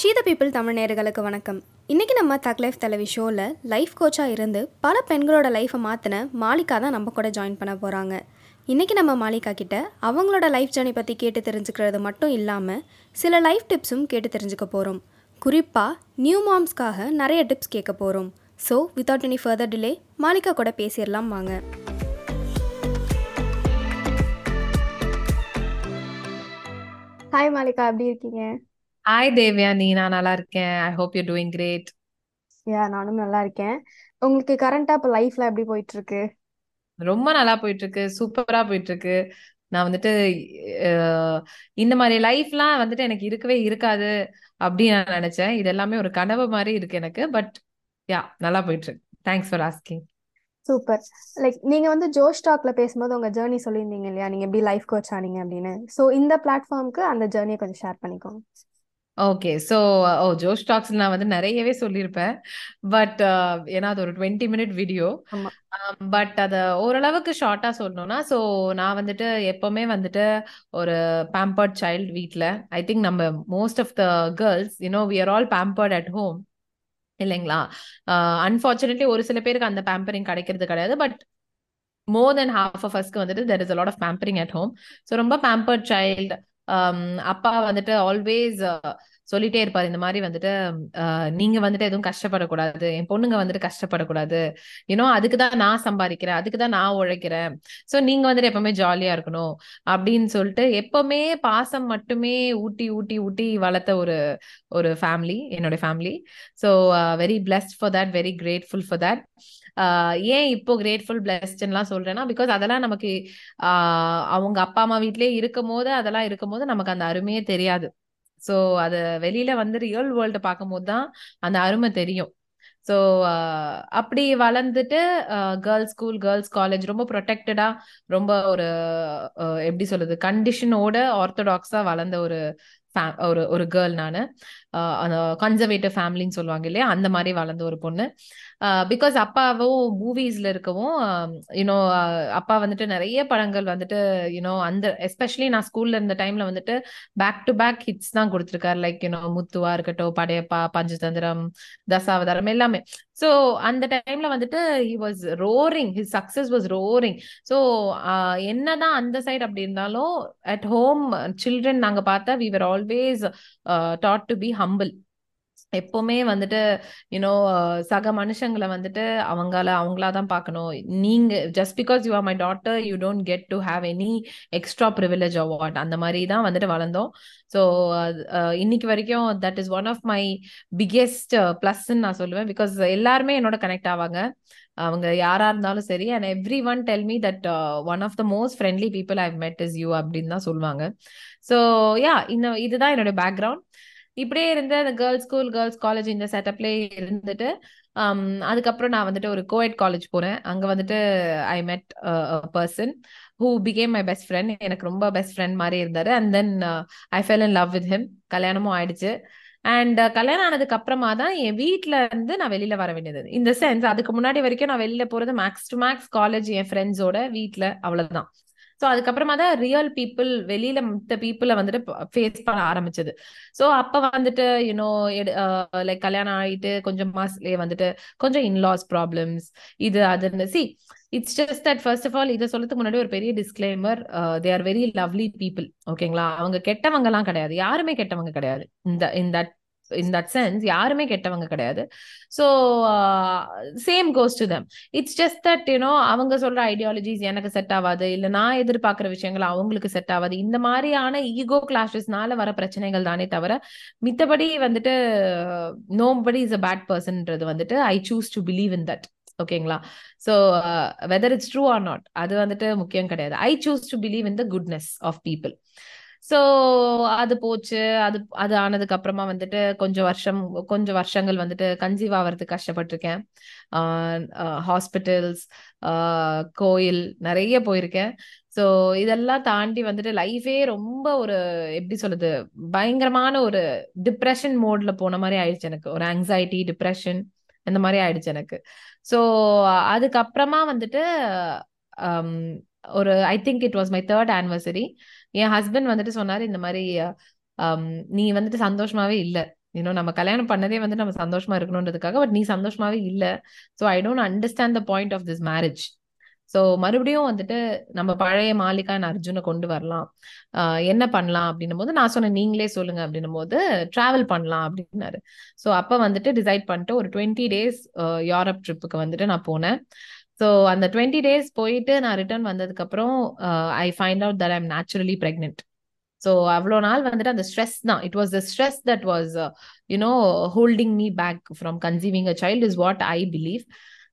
ஷீத people Tamil நேர்களுக்கு வணக்கம். இன்றைக்கி நம்ம தக் லைஃப் தலைவி ஷோவில் லைஃப் கோச்சாக இருந்து பல பெண்களோட லைஃப்பை மாற்றின மாலிகா தான் நம்ம கூட ஜாயின் பண்ண போகிறாங்க இன்றைக்கி நம்ம மாலிகா கிட்ட அவங்களோட லைஃப் ஜேர்னி பற்றி கேட்டு தெரிஞ்சுக்கிறது மட்டும் இல்லாமல் சில லைஃப் டிப்ஸும் கேட்டு தெரிஞ்சுக்க போகிறோம் குறிப்பாக நியூ மாம்ஸ்க்காக நிறைய டிப்ஸ் கேட்க போகிறோம் so without any further delay Malika கூட பேசிடலாம் வாங்க. ஹாய் மாலிகா எப்படி இருக்கீங்க? ஹாய் தேவ்யா நீ நான் நல்லா இருக்கேன். I hope you doing great yeah நானும் நல்லா இருக்கேன். உங்களுக்கு கரண்டா இப்போ லைஃப்ல எப்படி போயிட்டு இருக்கு ரொம்ப நல்லா போயிட்டு இருக்கு சூப்பரா போயிட்டு இருக்கு நான் வந்துட்டு அஹ், இந்த மாதிரி லைஃப்லாம் வந்துட்டு எனக்கு இருக்கவே இருக்காது அப்படின்னு நான் நினைச்சேன். இது எல்லாமே ஒரு கனவு மாதிரி இருக்கு எனக்கு. பட் யா நல்லா போயிட்டு இருக்கு thanks for asking super like நீங்க வந்து ஜோஷ் டாக்ல பேசும்போது உங்க ஜேர்னி சொல்லியிருந்தீங்க இல்லையா? நீங்க எப்படி லைஃப் கோச் ஆனீங்க அப்படின்னு. ஸோ இந்த பிளாட்ஃபார்முக்கு அந்த ஜேர்னியை கொஞ்சம் ஷேர் பண்ணிக்கோங்க. Okay so oh Josh tax நான் வந்து நிறையவே சொல்லியிருப்பேன். பட் ஏன்னா அது ஒரு டுவெண்ட்டி மினிட் வீடியோ ஆமா. பட் அதை ஓரளவுக்கு ஷார்ட்டா சொல்லணும்னா ஸோ நான் வந்துட்டு எப்பவுமே வந்துட்டு ஒரு பேம்பர்ட் சைல்டு வீட்டில் ஐ திங்க் நம்ம most of the girls you know we are all pampered at home இல்லைங்களா? அன்ஃபார்ச்சுனேட்லி ஒரு சில பேருக்கு அந்த பேம்பரிங் கிடைக்கிறது கிடையாது but more than half of அஸ்க்கு வந்துட்டு there is a lot of pampering at home. So ரொம்ப பேம்பர்ட் சைல்டு அப்பா வந்துட்டு ஆல்வேஸ் சொல்லிட்டே இருப்பாரு. இந்த மாதிரி வந்துட்டு நீங்க வந்துட்டு எதுவும் கஷ்டப்படக்கூடாது. என் பொண்ணுங்க வந்துட்டு கஷ்டப்படக்கூடாது. ஏன்னோ அதுக்கு தான் நான் சம்பாதிக்கிறேன். அதுக்கு தான் நான் உழைக்கிறேன். ஸோ நீங்க வந்துட்டு எப்பவுமே ஜாலியா இருக்கணும் அப்படின்னு சொல்லிட்டு எப்பவுமே பாசம் மட்டுமே ஊட்டி ஊட்டி ஊட்டி வளர்த்த ஒரு ஒரு ஃபேமிலி என்னோட family so very blessed for that very grateful for that ஏன் இப்போ கிரேட்ஃபுல் பிளஸ்ட்லாம் சொல்றேன்னா பிகாஸ் அதெல்லாம் நமக்கு ஆஹ் அவங்க அப்பா அம்மா வீட்லயே இருக்கும் போது அதெல்லாம் இருக்கும் போது நமக்கு அந்த அருமையே தெரியாது. ஸோ அதை வெளியில வந்து ரியல் வேர்ல்டு பார்க்கும்போது தான் அந்த அருமை தெரியும். ஸோ அப்படி வளர்ந்துட்டு கேர்ள்ஸ் ஸ்கூல் கேர்ள்ஸ் காலேஜ் ரொம்ப ப்ரொடெக்டடா ரொம்ப ஒரு எப்படி சொல்றது கண்டிஷனோட ஆர்த்தடாக்ஸா வளர்ந்த ஒரு ஒரு ஒரு கேர்ள் நான். அந்த கன்சர்வேட்டிவ் ஃபேமிலின்னு சொல்லுவாங்க இல்லையா? அந்த மாதிரி வளர்ந்த ஒரு பொண்ணு. பிகாஸ் அப்பாவும் மூவிஸ்ல இருக்கவும் யூனோ அப்பா வந்துட்டு நிறைய படங்கள் வந்துட்டு யூனோ அந்த எஸ்பெஷலி நான் ஸ்கூல்ல இருந்த டைம்ல வந்துட்டு பேக் டு பேக் ஹிட்ஸ் தான் கொடுத்துருக்காரு. லைக் யூனோ முத்துவா இருக்கட்டும் படையப்பா பஞ்சதந்திரம் தசாவதாரம் எல்லாமே. ஸோ அந்த டைம்ல வந்துட்டு he was roaring his success was roaring so என்னதான் அந்த சைடு அப்படி இருந்தாலும் அட் ஹோம் சில்ட்ரன் நாங்க பார்த்தா we were always taught to be humble எப்பவுமே வந்துட்டு யூனோ சக மனுஷங்களை வந்துட்டு அவங்கள அவங்களா தான் பார்க்கணும். நீங்க just because you are my daughter you don't get to have any extra privilege award அந்த மாதிரி தான் வந்துட்டு வளர்ந்தோம். ஸோ இன்னைக்கு வரைக்கும் that is one of my biggest ப்ளஸ்ன்னு நான் சொல்லுவேன். பிகாஸ் எல்லாருமே என்னோட கனெக்ட் ஆவாங்க. அவங்க யாரா இருந்தாலும் சரி and everyone tell me that one of the most friendly people I met is you அப்படின்னு தான் சொல்லுவாங்க. ஸோ யா இந்த இதுதான் என்னோட பேக்ரவுண்ட் இப்படியே இருந்து அந்த கேர்ள்ஸ் ஸ்கூல் கேர்ள்ஸ் காலேஜ் இந்த செட்டப்லேயே இருந்துட்டு um, அதுக்கப்புறம் நான் வந்துட்டு ஒரு கோஎட் காலேஜ் போறேன். அங்க வந்துட்டு I met person who became my best friend எனக்கு ரொம்ப பெஸ்ட் ஃப்ரெண்ட் மாதிரி இருந்தாரு. And then I fell in love with him கல்யாணமும் ஆயிடுச்சு. அண்ட் uh, கல்யாணம் ஆனதுக்கு அப்புறமா தான் என் வீட்ல இருந்து நான் வெளியில வர வேண்டியது. இந்த சென்ஸ் அதுக்கு முன்னாடி வரைக்கும் நான் வெளியில போறது மேக்ஸ் டு மேக்ஸ் காலேஜ் என் ஃப்ரெண்ட்ஸோட வீட்ல அவ்வளவுதான். ஸோ அதுக்கப்புறமா தான் ரியல் பீப்புள் வெளியில மத்த பீப்புளை வந்துட்டு ஃபேஸ் பண்ண ஆரம்பிச்சது. ஸோ அப்ப வந்துட்டு யூனோ லைக் கல்யாணம் ஆகிட்டு கொஞ்சம் மாசத்துலயே வந்துட்டு கொஞ்சம் இன்லாஸ் ப்ராப்ளம்ஸ் இது அதுன்னு see it's just that first of all இதை சொல்றதுக்கு முன்னாடி ஒரு பெரிய disclaimer they are very lovely people ஓகேங்களா அவங்க கெட்டவங்கலாம் கிடையாது. யாருமே கெட்டவங்க கிடையாது. இந்த in that in that sense யாருமே கெட்டவங்க கிடையாது. So same goes to them it's just that you know அவங்க சொல்ற ஐடியாலஜிஸ் எனக்கு செட் ஆகாது இல்ல நான் எதிர்பார்க்குற விஷயங்கள் அவங்களுக்கு செட் ஆகாது இந்த மாதிரியான ஈகோ கிளாஷஸ்னால வர பிரச்சனைகள் தானே தவிர மித்தபடி வந்துட்டு நோபடி இஸ் அ பேட் பர்சன்ன்றது வந்துட்டு I choose to believe in that ஓகேங்களா? So whether it's true or not அது வந்துட்டு முக்கியம் கிடையாது. I choose to believe in the goodness of people so அது போச்சு. அது அது ஆனதுக்கு அப்புறமா வந்துட்டு கொஞ்சம் வருஷம் கொஞ்சம் வருஷங்கள் வந்துட்டு கன்சீவ் ஆகிறதுக்கு கஷ்டப்பட்டிருக்கேன். ஹாஸ்பிட்டல்ஸ் கோயில் நிறைய போயிருக்கேன். ஸோ இதெல்லாம் தாண்டி வந்துட்டு லைஃபே ரொம்ப ஒரு எப்படி சொல்றது பயங்கரமான ஒரு டிப்ரெஷன் மோட்ல போன மாதிரி ஆயிடுச்சு எனக்கு. ஒரு ஆங்ஸைட்டி டிப்ரெஷன் இந்த மாதிரி ஆயிடுச்சு எனக்கு. ஸோ அதுக்கப்புறமா வந்துட்டு ஒரு I think it was my third anniversary N husband வந்துட்டு சொன்னாரு இந்த மாதிரி நீ வந்துட்டு சந்தோஷமாவே இல்லை. இன்னும் நம்ம கல்யாணம் பண்ணதே வந்து நம்ம சந்தோஷமா இருக்கணும்ன்றதுக்காக பட் நீ சந்தோஷமாவே இல்ல. So I don't understand the point of this marriage so மறுபடியும் வந்துட்டு நம்ம பழைய மாலிகா அண்ட் அர்ஜுனை கொண்டு வரலாம். ஆஹ் என்ன பண்ணலாம் அப்படின்னும் போது நான் சொன்னேன் நீங்களே சொல்லுங்க அப்படின்னும் போது டிராவல் பண்ணலாம் அப்படின்னாரு. ஸோ அப்போ வந்துட்டு டிசைட் பண்ணிட்டு ஒரு டுவெண்ட்டி டேஸ் யூரோப் ட்ரிப்புக்கு வந்துட்டு நான் போனேன். ஸோ அந்த டுவெண்ட்டி டேஸ் போயிட்டு நான் ரிட்டர்ன் வந்ததுக்கப்புறம் I find out that I'm naturally pregnant so அவ்வளோ நாள் வந்துட்டு அந்த ஸ்ட்ரெஸ் தான். It was the stress that was you know holding me back from conceiving a child is what I believe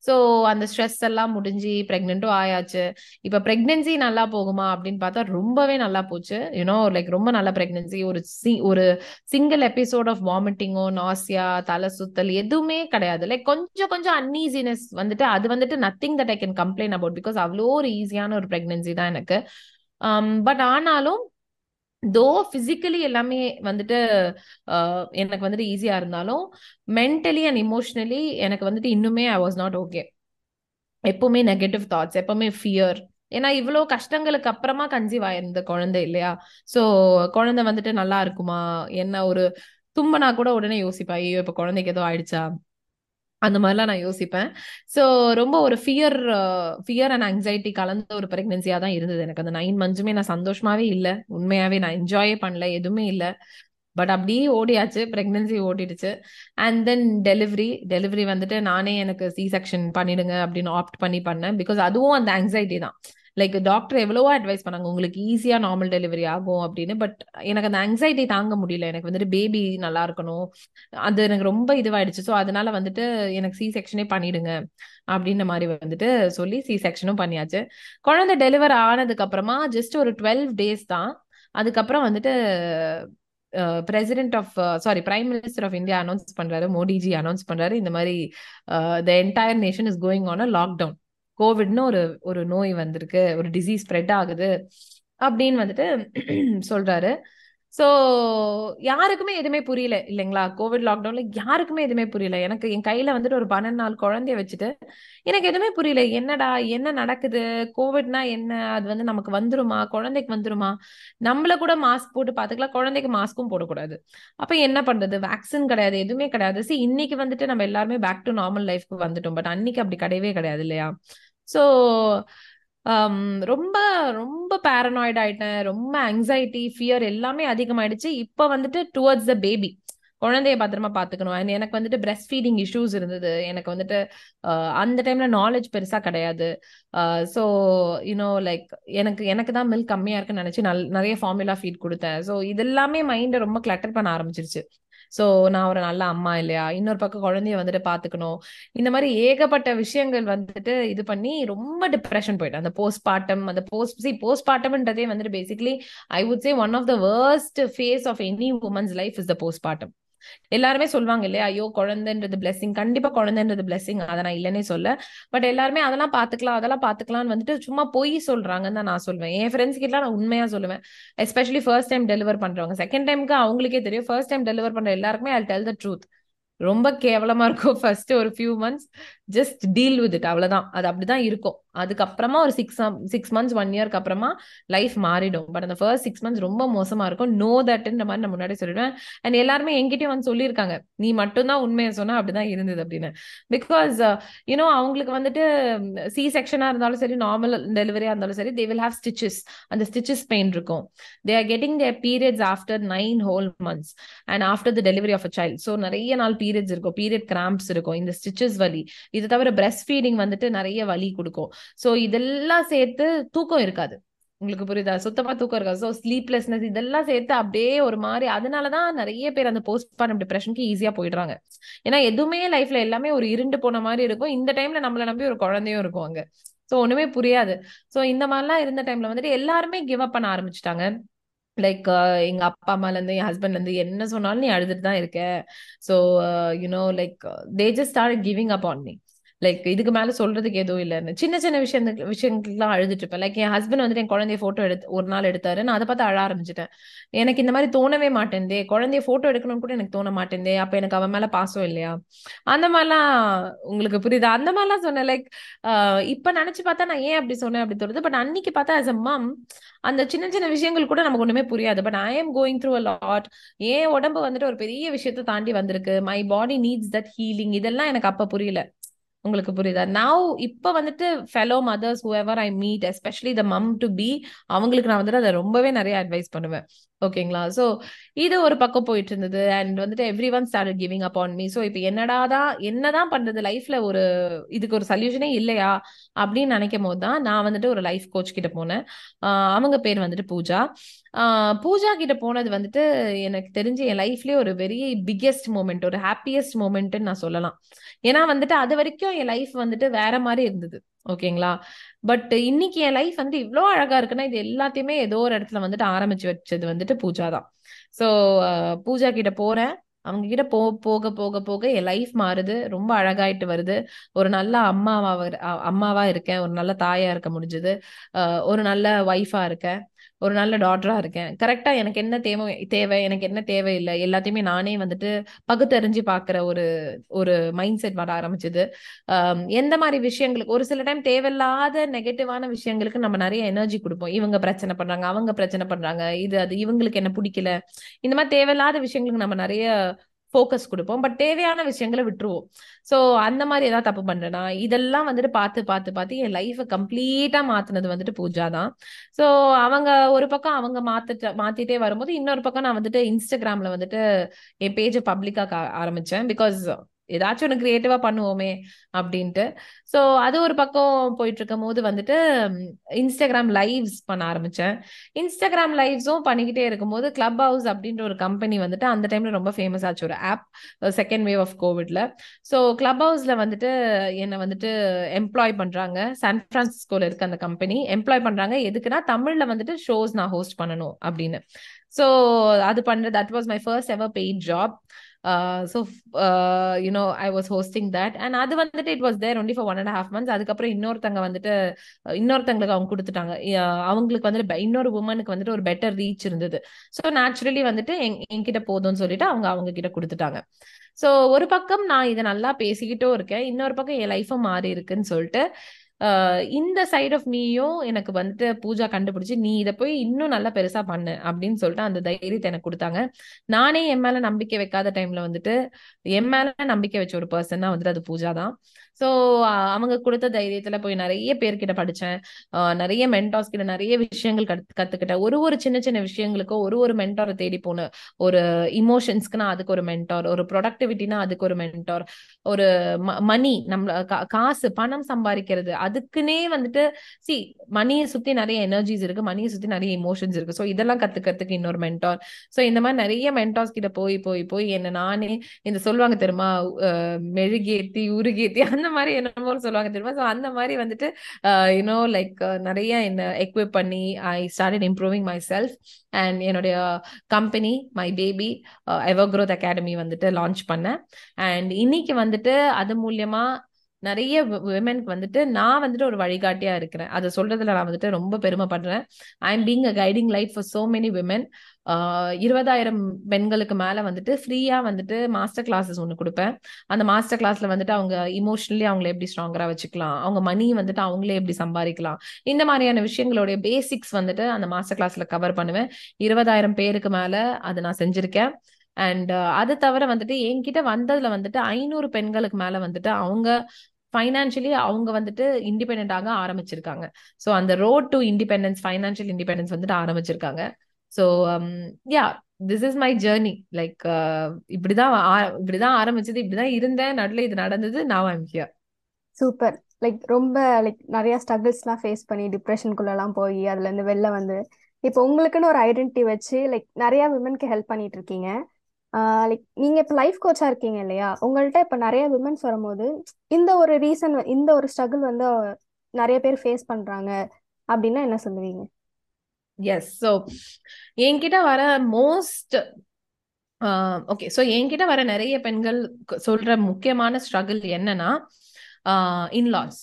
so அந்த stress எல்லாம் முடிஞ்சு ப்ரெக்னென்ட்டும் ஆயாச்சு. இப்போ ப்ரெக்னென்சி நல்லா போகுமா அப்படின்னு பார்த்தா ரொம்பவே நல்லா போச்சு. யூனோ லைக் ரொம்ப நல்ல ப்ரெக்னென்சி ஒரு சி ஒரு சிங்கிள் எபிசோட் ஆஃப் வாமிட்டிங்கோ நாசியா தலை சுத்தல் எதுவுமே கிடையாது. லைக் கொஞ்சம் கொஞ்சம் அன்ஈசினஸ் வந்துட்டு அது வந்துட்டு nothing that I can complaint about because அவ்வளோ ஒரு ஈஸியான ஒரு ப்ரெக்னென்சி தான் எனக்கு. Um, பட் ஆனாலும் தோ பிசிக்கலி எல்லாமே வந்துட்டு எனக்கு வந்துட்டு ஈஸியா இருந்தாலும் மென்டலி அண்ட் இமோஷனலி எனக்கு வந்துட்டு இன்னுமே ஐ வாஸ் நாட் ஓகே எப்பவுமே நெகட்டிவ் தாட்ஸ் எப்பவுமே ஃபியர் ஏன்னா இவ்வளோ கஷ்டங்களுக்கு அப்புறமா கன்சீவ் ஆயிருந்த குழந்தை இல்லையா? ஸோ குழந்தை வந்துட்டு நல்லா இருக்குமா? என்ன ஒரு தும்பனா கூட உடனே யோசிப்பா ஐயோ இப்போ குழந்தைக்கு ஏதோ ஆயிடுச்சா? அந்த மாதிரிலாம் நான் யோசிப்பேன். ஸோ ரொம்ப ஒரு ஃபியர் ஃபியர் அண்ட் அங்ஸைட்டி கலந்த ஒரு ப்ரெக்னென்சியாக தான் இருந்தது எனக்கு. அந்த நைன் மந்த்ஸுமே நான் சந்தோஷமாவே இல்லை. உண்மையாவே நான் என்ஜாயே பண்ணல எதுவுமே இல்லை. பட் அப்படியே ஓடியாச்சு ப்ரெக்னென்சி ஓடிடுச்சு. அண்ட் தென் டெலிவரி டெலிவரி வந்துட்டு நானே எனக்கு சி செக்ஷன் பண்ணிடுங்க அப்படின்னு ஆப்ட் பண்ணி பண்ணேன். பிகாஸ் அதுவும் அந்த ஆங்ஸைட்டி தான். லைக் டாக்டர் எவ்வளவோ அட்வைஸ் பண்ணாங்க. உங்களுக்கு ஈஸியா நார்மல் டெலிவரி ஆகும் அப்படின்னு. பட் எனக்கு அந்த ஆங்ஸைட்டி தாங்க முடியல. எனக்கு வந்துட்டு பேபி நல்லா இருக்கணும். அது எனக்கு ரொம்ப இதுவாயிடுச்சு. ஸோ அதனால வந்துட்டு எனக்கு சி செக்ஷனே பண்ணிடுங்க அப்படின்ற மாதிரி வந்துட்டு சொல்லி சி செக்ஷனும் பண்ணியாச்சு. குழந்தை டெலிவர் ஆனதுக்கு அப்புறமா ஜஸ்ட் ஒரு டுவெல் டேஸ் தான். அதுக்கப்புறம் வந்துட்டு president of sorry prime minister of India announce பண்றாரு. மோடிஜி அனௌன்ஸ் பண்றாரு. இந்த மாதிரி the entire nation is going on a lockdown கோவிட்னு ஒரு ஒரு நோய் வந்திருக்கு ஒரு டிசீஸ் ஸ்ப்ரெட் ஆகுது அப்படின்னு வந்துட்டு சொல்றாரு. ஸோ யாருக்குமே எதுவுமே புரியல இல்லைங்களா? கோவிட் லாக்டவுன்ல யாருக்குமே எதுவுமே புரியல. எனக்கு என் கையில வந்துட்டு ஒரு பன்னெண்டு நாள் குழந்தைய வச்சுட்டு எனக்கு எதுவுமே புரியல. என்னடா என்ன நடக்குது? கோவிட்னா என்ன? அது வந்து நமக்கு வந்துருமா? குழந்தைக்கு வந்துருமா? நம்மள கூட மாஸ்க் போட்டு பாத்துக்கலாம் குழந்தைக்கு மாஸ்க்கும் போடக்கூடாது. அப்ப என்ன பண்றது? வேக்சின் கிடையாது எதுவுமே கிடையாது. சரி இன்னைக்கு வந்துட்டு நம்ம எல்லாருமே பேக் டு நார்மல் லைஃப்க்கு வந்துட்டோம். பட் அன்னைக்கு அப்படி கிடையவே கிடையாது இல்லையா? ஸோ um, ரொம்ப ரொம்ப பேரனாய்ட் ஆயிட்டேன். ரொம்ப ஆங்ஸைட்டி ஃபியர் எல்லாமே அதிகமாயிடுச்சு. இப்போ வந்துட்டு டுவர்ட்ஸ் த பேபி குழந்தைய பத்திரமா பாத்துக்கணும். அண்ட் எனக்கு வந்துட்டு பிரெஸ்ட் ஃபீடிங் இஷ்யூஸ் இருந்தது. எனக்கு வந்துட்டு அந்த டைம்ல நாலேஜ் பெருசா கிடையாது. ஸோ யூனோ லைக் எனக்கு எனக்கு தான் மில்க் கம்மியா இருக்குன்னு நினைச்சு நல் நிறைய ஃபார்முலா ஃபீட் கொடுத்தேன். ஸோ இதெல்லாமே மைண்டை ரொம்ப கிளட்டர் பண்ண ஆரம்பிச்சிருச்சு. ஸோ நான் ஒரு நல்ல அம்மா இல்லையா? இன்னொரு பக்கம் குழந்தைய வந்துட்டு பாத்துக்கணும். இந்த மாதிரி ஏகப்பட்ட விஷயங்கள் வந்துட்டு இது பண்ணி ரொம்ப டிப்ரெஷன் போயிட்டேன். அந்த போஸ்ட் பார்ட்டம் அந்த போஸ்ட் சி போஸ்ட் பார்ட்டம்ன்றதே வந்துட்டு basically I would say one of the worst phase of any women's life is the postpartum எல்லாருமே சொல்லுவாங்க இல்லையா? ஐயோ குழந்தைன்றது பிளெஸிங் கண்டிப்பா குழந்தைன்றது பிளெஸிங் அதை நான் இல்லைன்னே சொல்ல. பட் எல்லாருமே அதெல்லாம் பாத்துக்கலாம் அதெல்லாம் பாத்துக்கலாம்னு வந்துட்டு சும்மா பொய் சொல்றாங்கன்னு தான் நான் சொல்லுவேன் என் ஃப்ரெண்ட்ஸ் கிட்ட நான் உண்மையா சொல்லுவேன். எஸ்பெஷலி ஃபர்ஸ்ட் டைம் டெலிவர் பண்றவங்க. செகண்ட் டைமுக்கு அவங்களுக்கே தெரியும். ஃபர்ஸ்ட் டைம் டெலிவர் பண்ற எல்லாருக்குமே ஐ டெல் த ட்ரூத் ரொம்ப கேவலமா இருக்கும் ஃபர்ஸ்ட் ஒரு few months just deal with it அவ்வளவுதான். அது அப்படிதான் இருக்கும். அதுக்கப்புறமா ஒரு சிக்ஸ் சிக்ஸ் மந்த்ஸ் ஒன் இயர்க்கு அப்புறமா லைஃப் மாறிடும். பட் அந்த ஃபர்ஸ்ட் சிக்ஸ் மந்த்ஸ் ரொம்ப மோசமா இருக்கும். நோ தட்ன்ற மாதிரி நான் முன்னாடி சொல்லிடுவேன். அண்ட் எல்லாருமே என்கிட்டயும் வந்து சொல்லியிருக்காங்க. நீ மட்டும்தான் உண்மையை சொன்னா அப்படிதான் இருந்தது அப்படின்னு. பிகாஸ் யூனோ uh, அவங்களுக்கு வந்துட்டு சி செக்ஷனா இருந்தாலும் சரி நார்மல் டெலிவரியா இருந்தாலும் சரி தே வில் ஹாவ் ஸ்டிச்சஸ் அந்த ஸ்டிச்சஸ் பெயின் இருக்கும். They are getting their periods after nine whole months and after the delivery of a child so நிறைய நாள் பீரியட்ஸ் இருக்கும். பீரியட் கிராம்ப்ஸ் இருக்கும். இந்த ஸ்டிச்சஸ் வலி. இது தவிர பிரெஸ்ட் ஃபீடிங் வந்துட்டு நிறைய வலி கொடுக்கும். ஸோ இதெல்லாம் சேர்த்து தூக்கம் இருக்காது. உங்களுக்கு புரியுதா? சுத்தமா தூக்கம் இருக்காது. ஸோ ஸ்லீப்லெஸ்னஸ் இதெல்லாம் சேர்த்து அப்படியே ஒரு மாதிரி அதனாலதான் நிறைய பேர் அந்த போஸ்ட் பண்ண டிப்ரெஷனுக்கு ஈஸியா போயிடுறாங்க. ஏன்னா எதுவுமே லைஃப்ல எல்லாமே ஒரு இருண்டு போன மாதிரி இருக்கும். இந்த டைம்ல நம்மளை நம்பி ஒரு குழந்தையும் இருக்கும் அங்க. ஸோ ஒண்ணுமே புரியாது. ஸோ இந்த மாதிரிலாம் இருந்த டைம்ல வந்துட்டு எல்லாருமே கிவ் அப் பண்ண ஆரம்பிச்சிட்டாங்க. லைக் எங்க அப்பா அம்மால இருந்து என் ஹஸ்பண்ட்ல இருந்து என்ன சொன்னாலும் நீ அழுதுட்டு தான் இருக்க. So you know like they just start giving up on me like இதுக்கு மேல சொல்றதுக்கு எதுவும் இல்லைன்னு சின்ன சின்ன விஷயம் விஷயங்களுக்குலாம் அழுதுட்டு இருப்பேன். லைக் என் ஹஸ்பண்ட் வந்துட்டு என் குழந்தைய போட்டோ எடுத்து ஒரு நாள் எடுத்தாரு. நான் அதை பார்த்து அழ ஆரம்பிச்சிட்டேன். எனக்கு இந்த மாதிரி தோணவே மாட்டேந்தே. குழந்தைய போட்டோ எடுக்கணும்னு கூட எனக்கு தோண மாட்டேந்தே. அப்ப எனக்கு அவன் மேல பாசம் இல்லையா? அந்த மாதிரிலாம் உங்களுக்கு புரியுதா? அந்த மாதிரிலாம் சொன்னேன். லைக் இப்ப நினைச்சு பார்த்தா நான் ஏன் அப்படி சொன்னேன் அப்படி தோணுது பட் அன்னைக்கு பார்த்தா ஆஸ் அ மம் அந்த சின்ன சின்ன விஷயங்கள் கூட நமக்கு ஒண்ணுமே புரியாது. But I am going through a lot ஏன் உடம்பு வந்துட்டு ஒரு பெரிய விஷயத்தை தாண்டி வந்திருக்கு. My body needs that healing இதெல்லாம் எனக்கு அப்ப புரியல. உங்களுக்கு புரியுதா? நான் இப்ப வந்துட்டு fellow mothers whoever I meet especially the mom to be அவங்களுக்கு நான் வந்துட்டு அதை ரொம்பவே நிறைய அட்வைஸ் பண்ணுவேன். ஓகேங்களா சோ இது ஒரு பக்கம் போயிட்டு இருந்தது அண்ட் வந்துட்டு everyone start giving up on me so இப்போ என்னடாதான் என்னதான் பண்றது? லைஃப்ல ஒரு இதுக்கு ஒரு சொல்யூஷனே இல்லையா? அப்படின்னு நினைக்கும் போது தான் நான் வந்துட்டு ஒரு லைஃப் கோச் கிட்ட போனேன். அவங்க பேர் வந்துட்டு பூஜா. பூஜா கிட்ட போனது வந்துட்டு எனக்கு தெரிஞ்சு என் லைஃப்லயே ஒரு வெரி பிக்கெஸ்ட் மூமெண்ட் ஒரு ஹாப்பியஸ்ட் மூமெண்ட்னு நான் சொல்லலாம். ஏன்னா வந்துட்டு அது வரைக்கும் என் லைஃப் வந்துட்டு வேற மாதிரி இருந்தது ஓகேங்களா? பட் இன்னைக்கு என் லைஃப் வந்து இவ்வளோ அழகா இருக்குன்னா இது எல்லாத்தையுமே ஏதோ ஒரு இடத்துல வந்துட்டு ஆரம்பிச்சு வச்சது வந்துட்டு பூஜா தான். ஸோ பூஜா கிட்ட போறேன். அவங்க கிட்ட போ போக போக போக என் லைஃப் மாறுது. ரொம்ப அழகாயிட்டு வருது. ஒரு நல்ல அம்மாவா அம்மாவா இருக்கேன். ஒரு நல்ல தாயா இருக்க முடிஞ்சது. ஒரு நல்ல ஒய்ஃபா இருக்கேன். ஒரு நல்ல டாட்டரா இருக்கேன். கரெக்டா எனக்கு என்ன தேவை தேவை? எனக்கு என்ன தேவையில்லை? எல்லாத்தையுமே நானே வந்துட்டு பகுத்தறிஞ்சு பாக்குற ஒரு ஒரு மைண்ட் செட் வர ஆரம்பிச்சது. எந்த மாதிரி விஷயங்களுக்கு ஒரு சில டைம் தேவையில்லாத நெகட்டிவான விஷயங்களுக்கு நம்ம நிறைய எனர்ஜி கொடுப்போம். இவங்க பிரச்சனை பண்றாங்க அவங்க பிரச்சனை பண்றாங்க இது அது இவங்களுக்கு என்ன பிடிக்கல. இந்த மாதிரி தேவையில்லாத விஷயங்களுக்கு நம்ம நிறைய ஃபோக்கஸ் கொடுப்போம். பட் தேவையான விஷயங்களை விட்டுருவோம். ஸோ அந்த மாதிரி ஏதாவது தப்பு பண்றேனா இதெல்லாம் வந்துட்டு பார்த்து பார்த்து பார்த்து என் லைஃபை கம்ப்ளீட்டா மாத்துனது வந்துட்டு பூஜா தான். ஸோ அவங்க ஒரு பக்கம் அவங்க மாத்திட்டு மாத்திட்டே வரும்போது இன்னொரு பக்கம் நான் வந்துட்டு இன்ஸ்டாகிராம்ல வந்துட்டு என் பேஜை பப்ளிக்கா ஆரம்பிச்சேன். பிகாஸ் ஏதாச்சும் ஒன்று கிரியேட்டிவா பண்ணுவோமே அப்படின்ட்டு. ஸோ அது ஒரு பக்கம் போயிட்டு இருக்கும் போது வந்துட்டு இன்ஸ்டாகிராம் லைவ்ஸ் பண்ண ஆரம்பிச்சேன். இன்ஸ்டாகிராம் லைவ்ஸும் பண்ணிக்கிட்டே இருக்கும்போது கிளப் ஹவுஸ் அப்படின்ற ஒரு கம்பெனி வந்துட்டு அந்த டைம்ல ரொம்ப ஃபேமஸ் ஆச்சு. ஒரு ஆப் செகண்ட் வேவ் ஆஃப் கோவிட்ல ஸோ கிளப் ஹவுஸ்ல வந்துட்டு என்னை வந்துட்டு எம்ப்ளாய் பண்றாங்க. சான் பிரான்சிஸ்கோல இருக்க அந்த கம்பெனி எம்ப்ளாய் பண்றாங்க. எதுக்குன்னா தமிழ்ல வந்துட்டு ஷோஸ் நான் ஹோஸ்ட் பண்ணணும் அப்படின்னு. ஸோ அது பண்றது that was my first ever paid job so you know I was hosting that and அது வந்துட்டு it was there only for one and half months அதுக்கப்புறம் இன்னொருத்தங்க வந்துட்டு uh, இன்னொருத்தங்களுக்கு அவங்க கொடுத்துட்டாங்க. அவங்களுக்கு வந்துட்டு இன்னொரு உமனுக்கு வந்துட்டு ஒரு பெட்டர் ரீச் இருந்தது. ஸோ நேச்சுரலி வந்துட்டு என்கிட்ட போதும்னு சொல்லிட்டு அவங்க அவங்க கிட்ட கொடுத்துட்டாங்க. ஸோ ஒரு பக்கம் நான் இதை நல்லா பேசிக்கிட்டும் இருக்கேன். இன்னொரு பக்கம் என் லைஃபும் மாறி இருக்குன்னு சொல்லிட்டு இந்த சைட் ஆஃப் மீயும் எனக்கு வந்துட்டு பூஜா கண்டுபிடிச்சு நீ இதை போய் இன்னும் நல்லா பெருசா பண்ணு அப்படின்னு சொல்லிட்டு அந்த தைரியத்தை எனக்கு கொடுத்தாங்க. நானே என் மேல நம்பிக்கை வைக்காத டைம்ல வந்துட்டு என் மேல நம்பிக்கை வச்ச ஒரு பர்சன் வந்துட்டு அது பூஜா தான். ஸோ அவங்க கொடுத்த தைரியத்துல போய் நிறைய பேர்கிட்ட படிச்சேன். ஆஹ் நிறைய மென்டார்ஸ் கிட்ட நிறைய விஷயங்கள் கத்து கத்துக்கிட்டேன். ஒரு ஒரு சின்ன சின்ன விஷயங்களுக்கும் ஒரு ஒரு மென்டாரை தேடி போனேன். ஒரு இமோஷன்ஸ்க்குனா அதுக்கு ஒரு மென்டார் ஒரு ப்ரொடக்டிவிட்டினா அதுக்கு ஒரு மென்டார் ஒரு மணி நம்ம காசு பணம் சம்பாதிக்கிறது அதுக்குன்னே வந்துட்டு சி மணியை சுத்தி நிறைய எனர்ஜிஸ் இருக்கு மணியை சுத்தி நிறைய இமோஷன்ஸ் இருக்கு. ஸோ இதெல்லாம் கத்துக்கிறதுக்கு இன்னொரு மென்டார் ஸோ இந்த மாதிரி நிறைய மென்டார்ஸ் கிட்ட போய் போய் போய் என்ன நானே இந்த சொல்லுவாங்க தெரியுமா? மெழுகேத்தி உருகேத்தி அந்த மாதிரி என்னமோ சொல்லுவாங்க தெரியுமா? ஸோ அந்த மாதிரி வந்துட்டு யூனோ லைக் நிறைய என்ன எக்விப் பண்ணி I started improving my self and and company my baby Ever Growth Academy வந்துட்டு லான்ச் பண்ணேன். அண்ட் இன்னைக்கு வந்துட்டு அது மூலியமா நிறைய விமென்க்கு வந்துட்டு நான் வந்துட்டு ஒரு வழிகாட்டியா இருக்கிறேன். அதை சொல்றதுல நான் வந்துட்டு ரொம்ப பெருமைப்படுறேன். I am being a guiding light for so many women இருபதாயிரம் பெண்களுக்கு மேல வந்துட்டு ஃப்ரீயா வந்துட்டு மாஸ்டர் கிளாஸஸ் ஒன்று கொடுப்பேன். அந்த மாஸ்டர் கிளாஸ்ல வந்துட்டு அவங்க இமோஷனலி அவங்கள எப்படி ஸ்ட்ராங்கரா வச்சுக்கலாம்? அவங்க மணி வந்துட்டு அவங்களே எப்படி சம்பாதிக்கலாம்? இந்த மாதிரியான விஷயங்களுடைய பேசிக்ஸ் வந்துட்டு அந்த மாஸ்டர் கிளாஸ்ல கவர் பண்ணுவேன். இருபதாயிரம் பேருக்கு மேல அதை நான் செஞ்சிருக்கேன். அண்ட் uh, அது தவிர வந்துட்டு என்கிட்ட வந்ததுல வந்துட்டு ஐநூறு பெண்களுக்கு மேல வந்துட்டு அவங்க ஃபைனான்ஷியலி அவங்க வந்துட்டு இண்டிபெண்டாக ஆரம்பிச்சிருக்காங்க. ஸோ அந்த road to independence financial independence வந்துட்டு ஆரம்பிச்சிருக்காங்க. So yeah this is my journey like இப்படிதான் இப்படிதான் ஆரம்பிச்சது இப்படிதான் இருந்தேன். நடுல இது நடந்தது நான் ஐம் ஹியர் சூப்பர் லைக் ரொம்ப லைக் நிறைய ஸ்ட்ரகிள்ஸ்லாம் ஃபேஸ் பண்ணி டிப்ரெஷனுக்குள்ளெல்லாம் போய் அதுலேருந்து வெளில வந்து. இப்போ உங்களுக்குன்னு ஒரு ஐடென்டிட்டி வச்சு லைக் நிறைய விமனுக்கு ஹெல்ப் பண்ணிட்டு இருக்கீங்க. லைக் நீங்கள் இப்போ லைஃப் கோச்சாக இருக்கீங்க இல்லையா? உங்கள்கிட்ட இப்போ நிறைய விமன்ஸ் வரும்போது இந்த ஒரு ரீசன் இந்த ஒரு ஸ்ட்ரகிள் வந்து நிறைய பேர் ஃபேஸ் பண்ணுறாங்க அப்படின்னா என்ன சொல்லுவீங்க? எஸ் ஸோ என்கிட்ட வர மோஸ்ட் ஓகே ஸோ என்கிட்ட வர நிறைய பெண்கள் சொல்ற முக்கியமான ஸ்ட்ரகிள் என்னன்னா இன்லாஸ்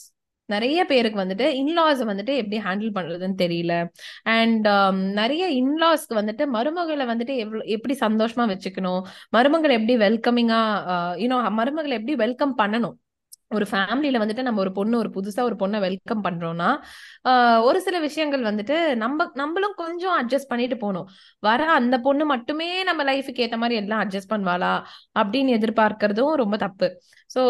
நிறைய பேருக்கு வந்துட்டு இன்லாஸ் வந்துட்டு எப்படி ஹேண்டில் பண்றதுன்னு தெரியல. அண்ட் um, நிறைய இன்லாஸ்க்கு வந்துட்டு மருமகளை வந்துட்டு எவ்வளோ எப்படி சந்தோஷமா வச்சுக்கணும்? மருமகளை எப்படி வெல்கமிங்கா யூனோ uh, மருமகளை எப்படி வெல்கம் பண்ணணும்? ஒரு ஃபேமிலியில வந்துட்டு நம்ம ஒரு பொண்ணு ஒரு புதுசா ஒரு பொண்ணை வெல்கம் பண்றோம்னா ஒரு சில விஷயங்கள் வந்துட்டு நம்ம நம்மளும் கொஞ்சம் அட்ஜஸ்ட் பண்ணிட்டு போகணும் வர அந்த பொண்ணு மட்டுமே நம்ம லைஃபுக்கு ஏத்த மாதிரி எல்லாம் அட்ஜஸ்ட் பண்ணுவாளா? அப்படின்னு எதிர்பார்க்கறதும் ரொம்ப தப்பு. ஸோ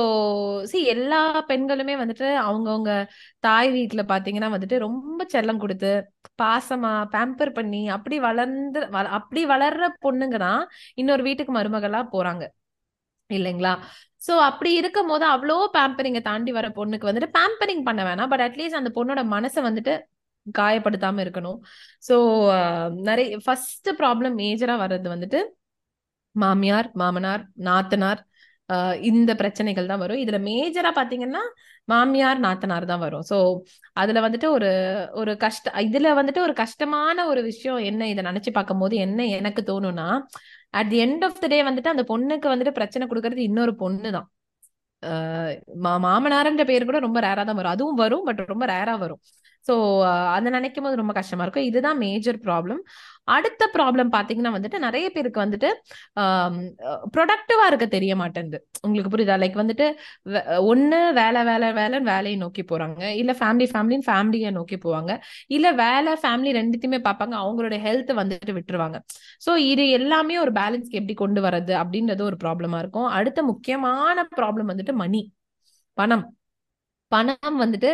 சி எல்லா பெண்களுமே வந்துட்டு அவங்கவுங்க தாய் வீட்டுல பாத்தீங்கன்னா வந்துட்டு ரொம்ப செல்லம் கொடுத்து பாசமா பேம்பர் பண்ணி அப்படி வளர்ந்து அப்படி வளர்ற பொண்ணுங்க தான் இன்னொரு வீட்டுக்கு மருமகளா போறாங்க. இல்லைங்களா? சோ அப்படி இருக்கும் போது அவ்வளோ பேம்பரிங்க தாண்டி வர பொண்ணுக்கு வந்துட்டு பேம்பரிங் பண்ண வேணாம். பட் அட்லீஸ்ட் அந்த பொண்ணோட மனசை வந்துட்டு காயப்படுத்தாம இருக்கணும். சோ நிறைய ஃபர்ஸ்ட் ப்ராப்ளம் மேஜரா வர்றது வந்துட்டு மாமியார் மாமனார் நாத்தனார் இந்த பிரச்சனைகள் தான் வரும். இதுல மேஜரா பாத்தீங்கன்னா மாமியார் நாத்தனார் தான் வரும். சோ அதுல வந்துட்டு ஒரு ஒரு கஷ்ட இதுல வந்துட்டு ஒரு கஷ்டமான ஒரு விஷயம் என்ன இதை நினைச்சு பார்க்கும் போது என்ன எனக்கு தோணும்னா at the end of the day வந்துட்டு அந்த பொண்ணுக்கு வந்துட்டு பிரச்சனை கொடுக்கறது இன்னொரு பொண்ணு தான் மாமனார்ன்ற பேர் கூட ரொம்ப ரேரா தான் வரும். அதுவும் வரும் பட் ரொம்ப ரேரா வரும். ஸோ அதை நினைக்கும் போது ரொம்ப கஷ்டமா இருக்கும். இதுதான் மேஜர் ப்ராப்ளம் அடுத்த ப்ராப்ளம் பாத்தீங்கன்னா வந்துட்டு நிறைய பேருக்கு வந்துட்டு ப்ரொடக்டிவா இருக்க தெரிய மாட்டேங்குது உங்களுக்கு புரியுதா? லைக் வந்துட்டு ஒண்ணு வேலை வேலை வேலைன்னு வேலையை நோக்கி போறாங்க. இல்ல ஃபேமிலி ஃபேமிலின்னு ஃபேமிலியை நோக்கி போவாங்க. இல்ல வேலை ஃபேமிலி ரெண்டுத்தையுமே பார்ப்பாங்க. அவங்களோட ஹெல்த் வந்துட்டு விட்டுருவாங்க. ஸோ இது எல்லாமே ஒரு பேலன்ஸ்க்கு எப்படி கொண்டு வர்றது அப்படின்றது ஒரு ப்ராப்ளமா இருக்கும். அடுத்த முக்கியமான ப்ராப்ளம் வந்துட்டு மணி பணம். பணம் வந்துட்டு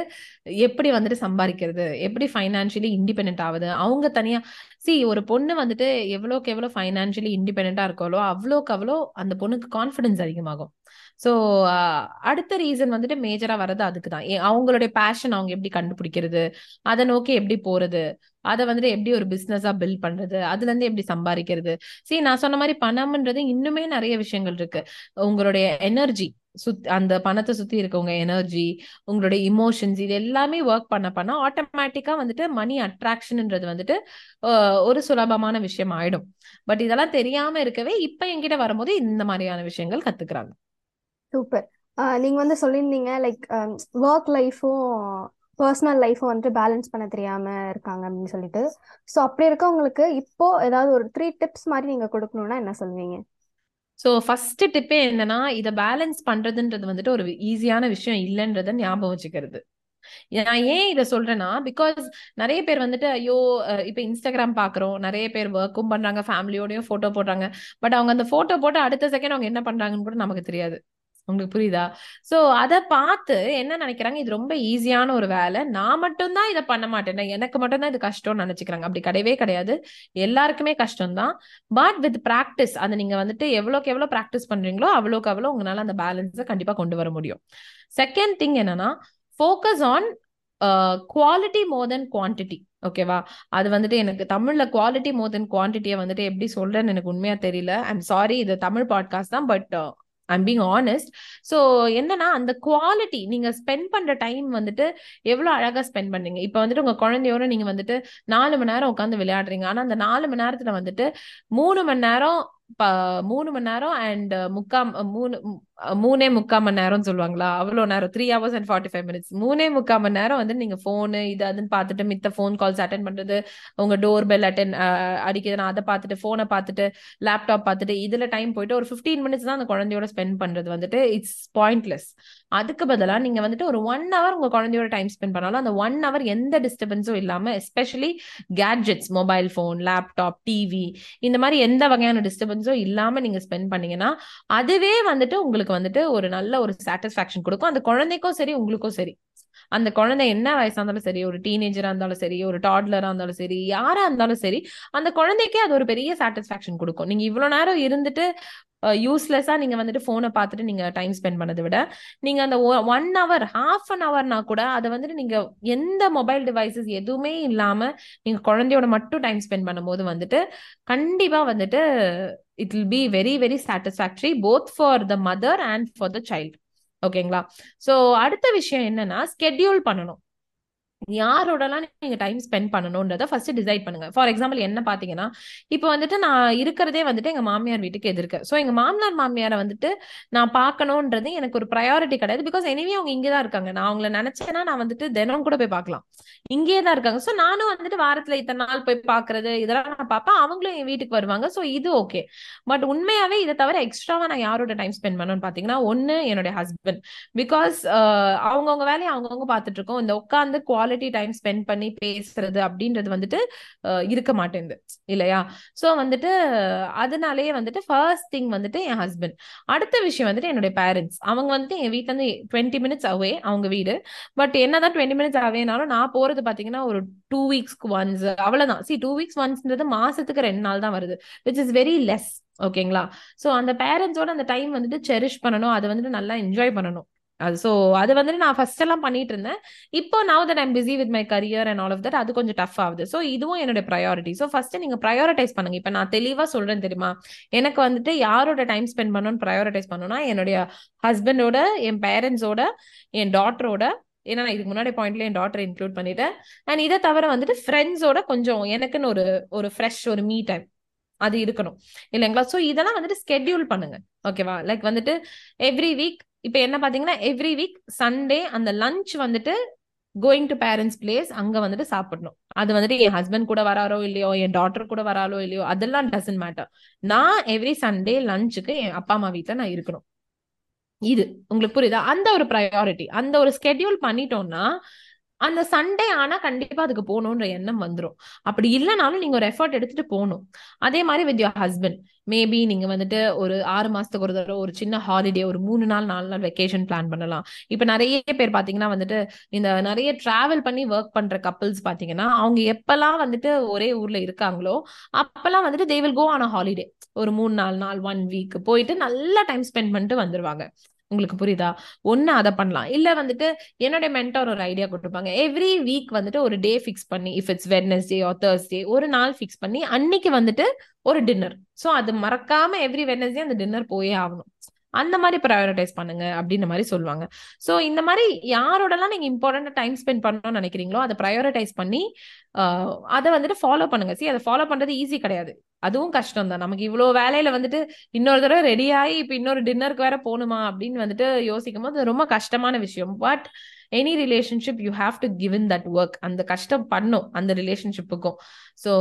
எப்படி வந்துட்டு சம்பாதிக்கிறது? எப்படி ஃபைனான்சியலி இண்டிபெண்ட் ஆகுது அவங்க தனியா சி ஒரு பொண்ணு வந்துட்டு எவ்வளோக்கு எவ்வளோ ஃபைனான்சியலி இண்டிபெண்டா இருக்காளோ அவ்வளோக்கு அவ்வளோ அந்த பொண்ணுக்கு கான்ஃபிடன்ஸ் அதிகமாகும். ஸோ அடுத்த ரீசன் வந்துட்டு மேஜரா வர்றது அதுக்கு தான் அவங்களுடைய பேஷன் அவங்க எப்படி கண்டுபிடிக்கிறது? அதை நோக்கி எப்படி போறது? அதை வந்துட்டு எப்படி ஒரு பிசினஸா பில்ட் பண்றது? அதுல இருந்து எப்படி சம்பாதிக்கிறது? சரி நான் சொன்ன மாதிரி பணம்ன்றது இன்னுமே நிறைய விஷயங்கள் இருக்கு. உங்களுடைய எனர்ஜி சுத் அந்த பணத்தை சுத்தி இருக்கவங்க எனர்ஜி உங்களுடைய இமோஷன்ஸ் இது எல்லாமே ஒர்க் பண்ண பண்ண ஆட்டோமேட்டிக்கா வந்துட்டு மணி அட்ராக்ஷன்ன்றது வந்துட்டு ஒரு சுலபமான விஷயம் ஆயிடும். பட் இதெல்லாம் தெரியாம இருக்கவே இப்ப என்கிட்ட வரும்போது இந்த மாதிரியான விஷயங்கள் கத்துக்கிறாங்க. சூப்பர். நீங்க வந்து சொல்லியிருந்தீங்க லைக் ஒர்க் லைஃபும் பர்சனல் லைஃப்பும் வந்துட்டு பேலன்ஸ் பண்ண தெரியாம இருக்காங்க அப்படின்னு சொல்லிட்டு. ஸோ அப்படி இருக்கவங்களுக்கு இப்போ ஏதாவது ஒரு த்ரீ டிப்ஸ் மாதிரி நீங்க கொடுக்கணும்னா என்ன சொல்லுவீங்க ஸோ ஃபர்ஸ்ட் டிப்பே என்னன்னா இதை பேலன்ஸ் பண்றதுன்றது வந்துட்டு ஒரு ஈஸியான விஷயம் இல்லைன்றத ஞாபகம் வச்சுக்கிறது. நான் ஏன் இதை சொல்றேன்னா பிகாஸ் நிறைய பேர் வந்துட்டு ஐயோ இப்ப இன்ஸ்டாகிராம் பாக்குறோம் நிறைய பேர் ஒர்க்கும் பண்றாங்க ஃபேமிலியோடயும் போட்டோ போடுறாங்க. பட் அவங்க அந்த போட்டோ போட்டு அடுத்த செகண்ட் அவங்க என்ன பண்றாங்கன்னு கூட நமக்கு தெரியாது. உங்களுக்கு புரியுதா? சோ அத பார்த்து என்ன நினைக்கிறாங்க? இது ரொம்ப ஈஸியான ஒரு வேலை. நான் மட்டும்தான் இதை பண்ண மாட்டேன். எனக்கு மட்டும்தான் இது கஷ்டம்னு நினைச்சுக்கிறாங்க. அப்படி கிடையவே கிடையாது. எல்லாருக்குமே கஷ்டம் தான் பட் வித் பிராக்டிஸ் அதை நீங்க வந்துட்டு எவ்வளோக்கு எவ்வளோ ப்ராக்டிஸ் பண்றீங்களோ அவ்வளோக்கு அவ்வளோ உங்களால அந்த பேலன்ஸை கண்டிப்பா கொண்டு வர முடியும். செகண்ட் திங் என்னன்னா focus on quality more then quantity ஓகேவா அது வந்துட்டு எனக்கு தமிழ்ல குவாலிட்டி மோர் தென் குவான்டிட்டியை வந்துட்டு எப்படி சொல்றேன்னு எனக்கு உண்மையா தெரியல. ஐம் சாரி இது தமிழ் பாட்காஸ்ட் தான் but I'm being honest so என்னன்னா அந்த குவாலிட்டி நீங்க ஸ்பெண்ட் பண்ற டைம் வந்துட்டு எவ்வளவு அழகா ஸ்பெண்ட் பண்ணீங்க? இப்போ வந்துட்டு உங்க குழந்தையோட நீங்க வந்துட்டு நாலு மணி நேரம் உட்காந்து விளையாடுறீங்க. ஆனா அந்த நாலு மணி நேரத்துல வந்துட்டு மூணு மணி நேரம் மூணு மணி நேரம் அண்ட் முக்காம் மூணு மூணே முக்கால் மணி நேரம் சொல்லுவாங்களா? அவ்வளோ நேரம். Three hours and forty five minutes மூணே முக்கால் மணி நேரம் வந்து நீங்க ஃபோனு இது அதுன்னு பார்த்துட்டு மித்த ஃபோன் கால்ஸ் அட்டன் பண்றது உங்க டோர் பெல் அட்டன் அடிக்கிறது நான் அதை பார்த்துட்டு ஃபோனை பார்த்துட்டு லேப்டாப் பார்த்துட்டு இதுல டைம் போயிட்டு ஒரு ஃபிஃப்டீன் மினிட்ஸ் தான் அந்த குழந்தையோட ஸ்பெண்ட் பண்றது வந்துட்டு இட்ஸ் பாயிண்ட்லெஸ் அதுக்கு பதிலா நீங்க வந்துட்டு ஒரு ஒன் ஹவர் உங்க குழந்தையோட டைம் ஸ்பெண்ட் பண்ணாலும் அந்த ஒன் ஹவர் எந்த டிஸ்டர்பன்ஸும் இல்லாம especially gadgets mobile phone laptop TV இந்த மாதிரி எந்த வகையான டிஸ்டர்பன்ஸும் இல்லாம நீங்க ஸ்பெண்ட் பண்ணீங்கன்னா அதுவே வந்துட்டு உங்களுக்கு வந்துட்டு ஒரு நல்ல ஒரு சாட்டிஸ்பாக்சன் கொடுக்கும். அந்த குழந்தைக்கும் சரி உங்களுக்கும் சரி. அந்த குழந்தை என்ன வயசா இருந்தாலும் சரி ஒரு டீனேஜரா இருந்தாலும் சரி ஒரு டாட்லரா இருந்தாலும் சரி யாரா இருந்தாலும் சரி அந்த குழந்தைக்கே அது ஒரு பெரிய சாட்டிஸ்பாக்சன் கொடுக்கும். நீங்க இவ்வளவு நேரம் இருந்துட்டு யூஸ்லெஸ்ஸா நீங்க வந்துட்டு போனை பார்த்துட்டு நீங்க டைம் ஸ்பெண்ட் பண்ணதை விட நீங்க அந்த ஒன் ஹவர் ஹாஃப் அன் ஹவர்னா கூட அதை வந்துட்டு நீங்க எந்த மொபைல் டிவைசஸ் எதுவுமே இல்லாம நீங்க குழந்தையோட மட்டும் டைம் ஸ்பெண்ட் பண்ணும்போது வந்துட்டு கண்டிப்பா வந்துட்டு it will be very very satisfactory both for the mother and for the child ஓகேங்களா சோ அடுத்த விஷயம் என்னன்னா ஸ்கெட்யூல் பண்ணணும். யாரோடலாம் நீங்க டைம் ஸ்பெண்ட் பண்ணணும்ன்றத ஃபர்ஸ்ட் டிசைட் பண்ணுங்க. ஃபார் எக்ஸாம்பிள் என்ன பாத்தீங்கன்னா இப்போ வந்துட்டு நான் இருக்கிறதே வந்துட்டு எங்க மாமியார் வீட்டுக்கு எதிர்க்க. ஸோ எங்க மாமனார் மாமியாரை வந்துட்டு நான் பார்க்கணும்ன்றது எனக்கு ஒரு ப்ரையாரிட்டி கிடையாது. பிகாஸ் எனிவே அவங்க இங்கே தான் இருக்காங்க. நான் அவங்கள நினைச்சேன்னா நான் வந்துட்டு தினம் கூட போய் பார்க்கலாம் இங்கேயே தான் இருக்காங்க. ஸோ நானும் வந்துட்டு வாரத்துல இத்தனை நாள் போய் பாக்குறது இதெல்லாம் நான் பார்ப்பேன் அவங்களும் என் வீட்டுக்கு வருவாங்க. ஸோ இது ஓகே பட் உண்மையாவே இதை தவிர எக்ஸ்ட்ராவா நான் யாரோட டைம் ஸ்பெண்ட் பண்ணணும்னு பாத்தீங்கன்னா ஒன்னு என்னுடைய ஹஸ்பண்ட் பிகாஸ் அவங்கவுங்க வேலையை அவங்கவுங்க பார்த்துட்டு இருக்கோம். இந்த உட்காந்து குவாலிட்டி டைம் ஸ்பெண்ட் பண்ணி பேசுறது அப்படின்றது வந்துட்டு இருக்க மாட்டேங்குது. இல்லையா? ஸோ வந்துட்டு அதனாலேயே வந்துட்டு ஃபர்ஸ்ட் திங் வந்துட்டு என் ஹஸ்பண்ட் அடுத்த விஷயம் வந்துட்டு என்னுடைய பேரண்ட்ஸ் அவங்க வந்துட்டு என் வீட்ல இருந்து டுவெண்ட்டி மினிட்ஸ் அவே அவங்க வீடு. பட் என்னதான் டுவெண்ட்டி மினிட்ஸ் அவேனாலும் நான் போறது பாத்தீங்கன்னா ஒரு டூ வீக்ஸ்க்கு ஒன்ஸ் அவ்வளவுதான். சி டூ வீக்ஸ் ஒன்ஸ்ன்றது மாசத்துக்கு ரெண்டு நாள் தான் வருது. விச் இஸ் வெரி லெஸ் ஓகேங்களா ஸோ அந்த பேரண்ட்ஸோட அந்த டைம் வந்துட்டு செரிஷ் பண்ணணும். அதை வந்துட்டு நல்லா என்ஜாய் பண்ணணும். அது ஸோ அது வந்துட்டு நான் ஃபர்ஸ்ட் எல்லாம் பண்ணிட்டு இருந்தேன் இப்போ now that I'm busy with my career and all of that அது கொஞ்சம் டஃப் ஆகுது. ஸோ இதுவும் என்னோட ப்ரையாரிட்டி ஸோ ஃபர்ஸ்ட் நீங்க ப்ரையாரிட்டைஸ் பண்ணுங்க. இப்போ நான் தெளிவா சொல்றேன் தெரியுமா? எனக்கு வந்துட்டு யாரோட டைம் ஸ்பெண்ட் பண்ணணும்னு ப்ரையாரிட்டைஸ் பண்ணணும்னா என்னுடைய ஹஸ்பண்டோட என் பேரண்ட்ஸோட என் டாட்டரோட ஏன்னா நான் இதுக்கு முன்னாடி பாயிண்ட்ல என் டாட்டர் இன்க்ளூட் பண்ணிட்டேன். அண்ட் இதை தவிர வந்துட்டு ஃப்ரெண்ட்ஸோட கொஞ்சம் எனக்குன்னு ஒரு ஒரு ஃப்ரெஷ் ஒரு மீ டைம் அது இருக்கணும். இல்லைங்களா? ஸோ இதெல்லாம் வந்துட்டு ஸ்கெட்யூல் பண்ணுங்க. ஓகேவா லைக் வந்துட்டு எவ்ரி வீக் இப்ப என்ன பாத்தீங்கன்னா எவ்ரி வீக் சண்டே அந்த லஞ்ச் வந்துட்டு கோயிங் டு பேரண்ட்ஸ் பிளேஸ் அங்க வந்துட்டு சாப்பிடணும். அது வந்துட்டு என் ஹஸ்பண்ட் கூட வராரோ இல்லையோ என் டாட்டர் கூட வராலோ இல்லையோ அதெல்லாம் டசன்ட் மேட்டர் நான் எவ்ரி சண்டே லஞ்சுக்கு என் அப்பா அம்மா வீட்டுல நான் இருக்கணும். இது. உங்களுக்கு புரியுதா? அந்த ஒரு ப்ரையாரிட்டி அந்த ஒரு ஸ்கெட்யூல் பண்ணிட்டோம்னா அந்த சண்டே ஆனா கண்டிப்பா அதுக்கு போகணுன்ற எண்ணம் வந்துடும் அப்படி இல்லைனாலும் நீங்க ஒரு எஃபர்ட் எடுத்துட்டு போகணும். அதே மாதிரி வித் யோர் ஹஸ்பண்ட் மேபி நீங்க வந்துட்டு ஒரு ஆறு மாசத்துக்கு ஒரு தடவை ஒரு சின்ன ஹாலிடே ஒரு மூணு நாள் நாலு நாள் வெக்கேஷன் பிளான் பண்ணலாம். இப்ப நிறைய பேர் பாத்தீங்கன்னா வந்துட்டு இந்த நிறைய டிராவல் பண்ணி ஒர்க் பண்ற கப்பிள்ஸ் பாத்தீங்கன்னா அவங்க எப்பெல்லாம் வந்துட்டு ஒரே ஊர்ல இருக்காங்களோ அப்பெல்லாம் வந்துட்டு they will go on a holiday ஒரு மூணு நாலு நாள் ஒன் வீக் போயிட்டு நல்லா டைம் ஸ்பெண்ட் பண்ணிட்டு வந்துருவாங்க. உங்களுக்கு புரியுதா? ஒன்னு அதை பண்ணலாம். இல்ல வந்துட்டு என்னோட மென்டார் ஒரு ஐடியா கொடுத்துருப்பாங்க. எவ்ரி வீக் வந்துட்டு ஒரு டே ஃபிக்ஸ் பண்ணி if it's Wednesday or Thursday ஒரு நாள் ஃபிக்ஸ் பண்ணி அன்னைக்கு வந்துட்டு ஒரு டின்னர் ஸோ அது மறக்காம எவ்ரி வெட்னஸ்டே அந்த டின்னர் போயே ஆகணும். அந்த மாதிரி ப்ரையாரிட்டைஸ் பண்ணுங்க அப்படின்ற மாதிரி சொல்லுவாங்க. ஸோ இந்த மாதிரி யாரோடலாம் நீங்க இம்பார்ட்டன்ட் டைம் ஸ்பெண்ட் பண்ணணும்னு நினைக்கிறீங்களோ அதை ப்ரையாரிட்டைஸ் பண்ணி அதை வந்துட்டு ஃபாலோ பண்ணுங்க. சி அதை ஃபாலோ பண்றது ஈஸி கிடையாது. அதுவும் கஷ்டம் தான் நமக்கு இவ்வளோ வேலையில வந்துட்டு இன்னொரு தடவை ரெடி ஆகி இப்போ இன்னொரு டின்னருக்கு வேற போகணுமா அப்படின்னு வந்துட்டு யோசிக்கும் போது ரொம்ப கஷ்டமான விஷயம். But any relationship you have to give in that work அந்த கஷ்டம் பண்ணும் அந்த ரிலேஷன்ஷிப்புக்கும் ஸோ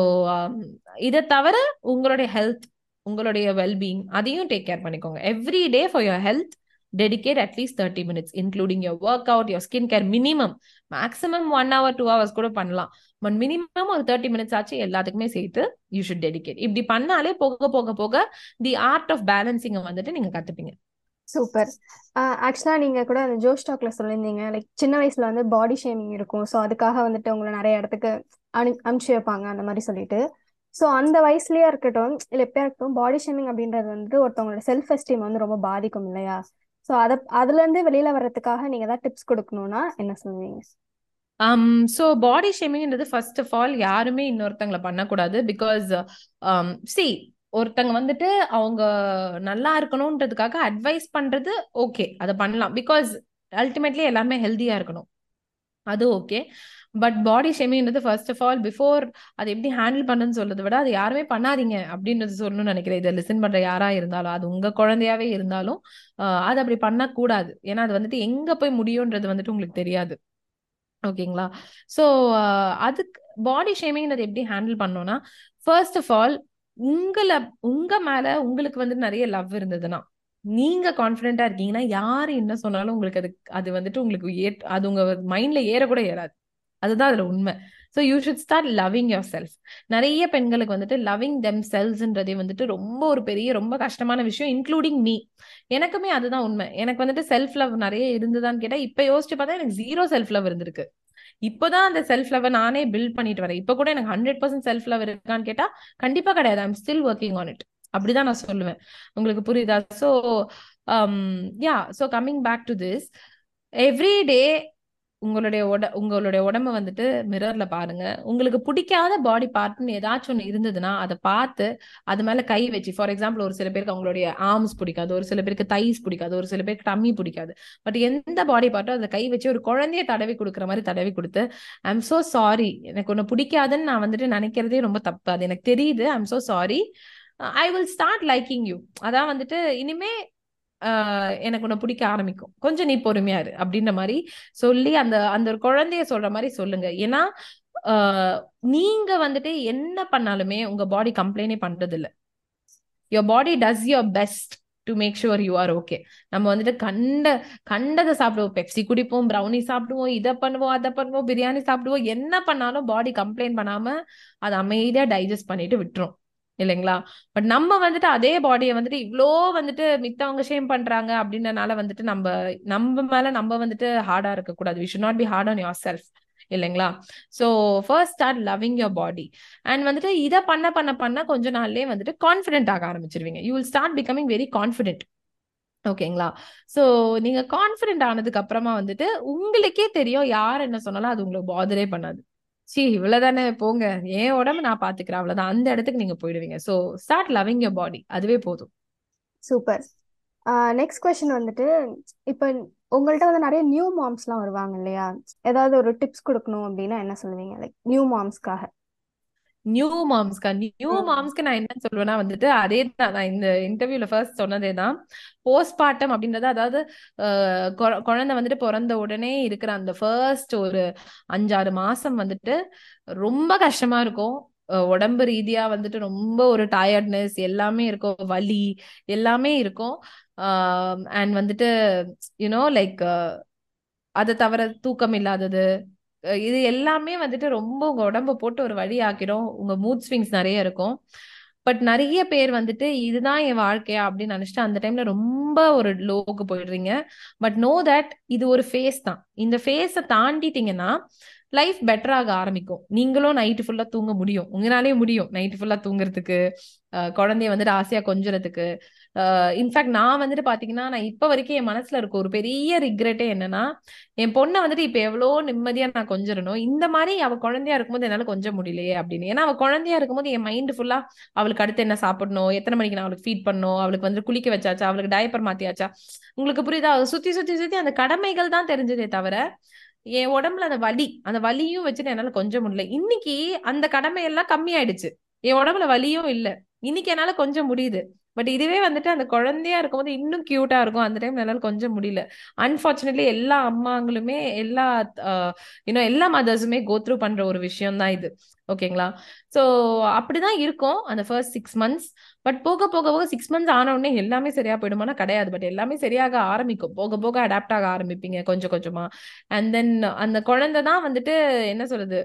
இதை தவிர உங்களுடைய ஹெல்த் உங்களுடைய வெல்பீயிங் அதையும் டேக் கேர் பண்ணிக்கோங்க. Every day for your health dedicate at least thirty minutes including your workout your skin care minimum maximum one hour two hours கூட பண்ணலாம். பட் மினிமம் ஒரு தேர்ட்டி மினிட்ஸ் ஆச்சு எல்லாத்துக்குமே சேர்த்து யூ ஷுட் டெடிகேட் இப்படி பண்ணாலே போக போக போக தி ஆர்ட் ஆஃப் பேலன்சிங்கை வந்துட்டு நீங்க கத்துப்பீங்க. சூப்பர் ஆக்சுவலா நீங்க கூட அந்த ஜோஸ் டாக்ல சொல்லியிருந்தீங்க. லைக் சின்ன வயசுல வந்து பாடி ஷேமிங் இருக்கும். ஸோ அதுக்காக வந்துட்டு உங்களை நிறைய இடத்துக்கு அனு அனுப்பிச்சு வைப்பாங்க அந்த மாதிரி சொல்லிட்டு. ஸோ அந்த வயசுலயே இருக்கட்டும் இல்லை எப்பயா இருக்கட்டும் பாடி ஷேமிங் அப்படின்றது வந்துட்டு ஒருத்தவங்களோட செல்ஃப் எஸ்டீம் வந்து ரொம்ப பாதிக்கும் இல்லையா? ஸோ அதை அதுலேருந்து வெளியில வர்றதுக்காக நீங்க ஏதாவது டிப்ஸ் கொடுக்கணும்னா என்ன சொல்லுவீங்க? ஸோ பாடி ஷேமிங்ன்றது ஃபர்ஸ்ட் ஆஃப் ஆல் யாருமே இன்னொருத்தங்களை பண்ணக்கூடாது பிகாஸ் சி um, ஒருத்தங்க வந்துட்டு அவங்க நல்லா இருக்கணும்ன்றதுக்காக அட்வைஸ் பண்றது ஓகே அதை பண்ணலாம். பிகாஸ் அல்டிமேட்லி எல்லாருமே ஹெல்தியா இருக்கணும். அது ஓகே பட் பாடி ஷேமிங்ன்றது ஃபர்ஸ்ட் ஆஃப் ஆல் பிஃபோர் அதை எப்படி ஹேண்டில் பண்ணுன்னு சொல்றதை விட அது யாருமே பண்ணாதீங்க அப்படின்றது சொல்லணும்னு நினைக்கிறேன். இதை லிசன் பண்ற யாரா இருந்தாலும் அது உங்க குழந்தையாவே இருந்தாலும் அது அப்படி பண்ணக்கூடாது. ஏன்னா அது வந்துட்டு எங்க போய் முடியும்ன்றது வந்துட்டு உங்களுக்கு தெரியாது. ஓகேங்களா? ஸோ அதுக்கு பாடி ஷேமிங்ன்றது எப்படி ஹேண்டில் பண்ணோம்னா ஃபர்ஸ்ட் ஆஃப் ஆல் உங்களை உங்க மேல உங்களுக்கு வந்துட்டு நிறைய லவ் இருந்ததுன்னா நீங்க கான்பிடென்டா இருக்கீங்கன்னா யாரு என்ன சொன்னாலும் உங்களுக்கு அது அது வந்துட்டு உங்களுக்கு ஏ அது உங்க மைண்ட்ல ஏற கூட ஏறாது. அதுதான் அதுல உண்மை. So you should start loving your self நிறைய பெண்களுக்கு வந்துட்டு லவ்விங் தெம் செல்ஸ்ன்றதே வந்துட்டு ரொம்ப ஒரு பெரிய ரொம்ப கஷ்டமான விஷயம் இன்க்ளூடிங் மீ எனக்குமே அதுதான் உண்மை. எனக்கு வந்துட்டு செல்ஃப் லவ் நிறைய இருந்ததான்னு கேட்டா இப்போ யோசிச்சு பார்த்தா எனக்கு ஜீரோ செல்ஃப் லவ் இருந்திருக்கு. இப்போதான் அந்த செல்ஃப் லவ் நானே பில்ட் பண்ணிட்டு வரேன். இப்ப கூட எனக்கு ஹண்ட்ரட் பர்சன்ட் செல்ஃப் லவ் இருக்கான்னு கேட்டா கண்டிப்பா கிடையாது. I'm still working on it அப்படிதான் நான் சொல்லுவேன். உங்களுக்கு புரியுதா? So yeah so coming back to this every day உங்களுடைய உட உங்களுடைய உடம்ப வந்துட்டு மிரர்ல பாருங்க. உங்களுக்கு பிடிக்காத பாடி பார்ட்னு ஏதாச்சும் ஒன்று இருந்ததுன்னா அதை பார்த்து அது மேல கை வச்சு ஃபார் எக்ஸாம்பிள் ஒரு சில பேருக்கு அவங்களுடைய ஆர்ம்ஸ் பிடிக்காது ஒரு சில பேருக்கு தைஸ் பிடிக்காது ஒரு சில பேருக்கு டம்மி பிடிக்காது. பட் எந்த பாடி பார்ட்டோ அதை கை வச்சு ஒரு குழந்தைய தடவி கொடுக்குற மாதிரி தடவி கொடுத்து ஐம் சோ சாரி எனக்கு ஒன்று பிடிக்காதுன்னு நான் வந்துட்டு நினைக்கிறதே ரொம்ப தப்பு. அது எனக்கு தெரியுது. I'm so sorry I will start liking you அதான் வந்துட்டு இனிமே எனக்கு உன்னை பிடிக்க ஆரம்பிக்கும். கொஞ்சம் நீ பொறுமையா இரு அப்படின்ற மாதிரி சொல்லி அந்த அந்த ஒரு குழந்தைய சொல்ற மாதிரி சொல்லுங்க. ஏன்னா நீங்க வந்துட்டு என்ன பண்ணாலுமே உங்க பாடி கம்ப்ளைண்டே பண்றது இல்ல your body does your best to make sure you are okay நம்ம வந்துட்டு கண்ட கண்டதை சாப்பிடுவோம். பெப்சி குடிப்போம் ப்ரௌனி சாப்பிடுவோம் இதை பண்ணுவோம் அதை பண்ணுவோம் பிரியாணி சாப்பிடுவோம். என்ன பண்ணாலும் பாடி கம்ப்ளைண்ட் பண்ணாம அதை அமைதியா டைஜஸ்ட் பண்ணிட்டு விட்டுரும். இல்லைங்களா? பட் நம்ம வந்துட்டு அதே பாடியை வந்துட்டு இவ்வளோ வந்துட்டு மித்தவங்க ஷேம் பண்றாங்க அப்படின்றனால வந்துட்டு நம்ம நம்ம மேல நம்ம வந்துட்டு ஹார்டா இருக்கக்கூடாது we should not be hard on your self இல்லைங்களா? So first start loving your body and வந்துட்டு இதை பண்ண பண்ண பண்ண கொஞ்ச நாள்லயே வந்துட்டு கான்ஃபிடென்ட் ஆக ஆரம்பிச்சிருவீங்க. You will start becoming very confident ஓகேங்களா? ஸோ நீங்க கான்ஃபிடென்ட் ஆனதுக்கு அப்புறமா வந்துட்டு உங்களுக்கே தெரியும் யார் என்ன சொன்னாலும் அது உங்களுக்கு பாதரே பண்ணாது. சி இவ்வளவுதானே போங்க. என் உடம்பு நான் பாத்துக்கிறேன். அவ்வளவுதான். அந்த இடத்துக்கு நீங்க போயிடுவீங்க. So start loving your body அதுவே போதும். சூப்பர். நெக்ஸ்ட் கொஸ்டின் வந்துட்டு இப்போ உங்கள்ட்ட வந்து நிறைய நியூ மாம்ஸ்லாம் வருவாங்க இல்லையா? ஏதாவது ஒரு டிப்ஸ் கொடுக்கணும் அப்படின்னா என்ன சொல்லுவீங்க? லைக் நியூ மாம்ஸ்க்காக நியூ மாம்ஸ்க்கா நியூ. மாம்ஸ்க்கு நான் என்ன சொல்லுவேன்னா வந்துட்டு அதே தான் நான் இந்த இன்டர்வியூல ஃபர்ஸ்ட் சொன்னதே தான் போஸ்ட்மார்ட்டம் அப்படின்றது அதாவது குழந்தை வந்துட்டு பிறந்த உடனே இருக்கிற அந்த ஃபர்ஸ்ட் ஒரு அஞ்சாறு மாசம் வந்துட்டு ரொம்ப கஷ்டமா இருக்கும். உடம்பு ரீதியா வந்துட்டு ரொம்ப ஒரு டயர்ட்னஸ் எல்லாமே இருக்கும். வலி எல்லாமே இருக்கும். அண்ட் வந்துட்டு யூனோ லைக் அதை தவிர தூக்கம் இல்லாதது இது எல்லாமே வந்துட்டு ரொம்ப உங்க உடம்ப போட்டு ஒரு வழி ஆக்கிடும். உங்க மூட் ஸ்விங்ஸ் நிறைய இருக்கும். பட் நிறைய பேர் வந்துட்டு இதுதான் என் வாழ்க்கையா அப்படின்னு நினைச்சிட்டு அந்த டைம்ல ரொம்ப ஒரு லோக்கு போயிடுறீங்க. பட் நோ தட் இது ஒரு ஃபேஸ் தான். இந்த ஃபேஸை தாண்டிட்டீங்கன்னா லைஃப் பெட்டராக ஆரம்பிக்கும். நீங்களும் நைட்டு ஃபுல்லா தூங்க முடியும். உங்களாலே முடியும் நைட்டு ஃபுல்லா தூங்குறதுக்கு. குழந்தைய வந்துட்டு ஆசையா கொஞ்சறதுக்கு. இன்ஃபேக்ட் நான் வந்துட்டு பாத்தீங்கன்னா நான் இப்ப வரைக்கும் என் மனசுல இருக்க ஒரு பெரிய ரிக்ரெட்டே என்னன்னா என் பொண்ணை வந்துட்டு இப்ப எவ்வளோ நிம்மதியா நான் கொஞ்சிடணும் இந்த மாதிரி அவ குழந்தையா இருக்கும்போது என்னால கொஞ்ச முடியலையே அப்படின்னு. ஏன்னா அவ குழந்தையா இருக்கும்போது என் மைண்ட் ஃபுல்லா அவளுக்கு அடுத்து என்ன சாப்பிடணும் எத்தனை மணிக்கு நான் அவளுக்கு ஃபீட் பண்ணணும் அவளுக்கு வந்து குளிக்க வச்சாச்சா அவளுக்கு டயப்பர் மாத்தியாச்சா? உங்களுக்கு புரியுதா? சுத்தி சுத்தி சுத்தி அந்த கடமைகள் தான் தெரிஞ்சதே தவிர என் உடம்புல அந்த வலி அந்த வலியும் வச்சுட்டு என்னால கொஞ்சம் முடியல. இன்னைக்கு அந்த கடமை எல்லாம் கம்மி ஆயிடுச்சு என் உடம்புல வலியும் இல்ல. இன்னைக்கு என்னால கொஞ்சம் முடியுது. பட் இதுவே வந்துட்டு அந்த குழந்தையா இருக்கும்போது இன்னும் கியூட்டா இருக்கும். அந்த டைம் என்னால் கொஞ்சம் முடியல. அன்பார்ச்சுனேட்லி எல்லா அம்மாங்களுமே எல்லா இன்னும் எல்லா மதர்ஸுமே கோத்ரூ பண்ற ஒரு விஷயம் தான் இது. ஓகேங்களா சோ அப்படிதான் இருக்கும் அந்த ஃபர்ஸ்ட் சிக்ஸ் மந்த்ஸ் பட் போக போக போக சிக்ஸ் மந்த்ஸ் ஆன உடனே எல்லாமே சரியா போயிடுமானா கிடையாது. பட் எல்லாமே சரியாக ஆரம்பிக்கும். போக போக அடாப்ட் ஆக ஆரம்பிப்பீங்க கொஞ்சம் கொஞ்சமா. அண்ட் தென் அந்த குழந்தை தான் வந்துட்டு என்ன சொல்றது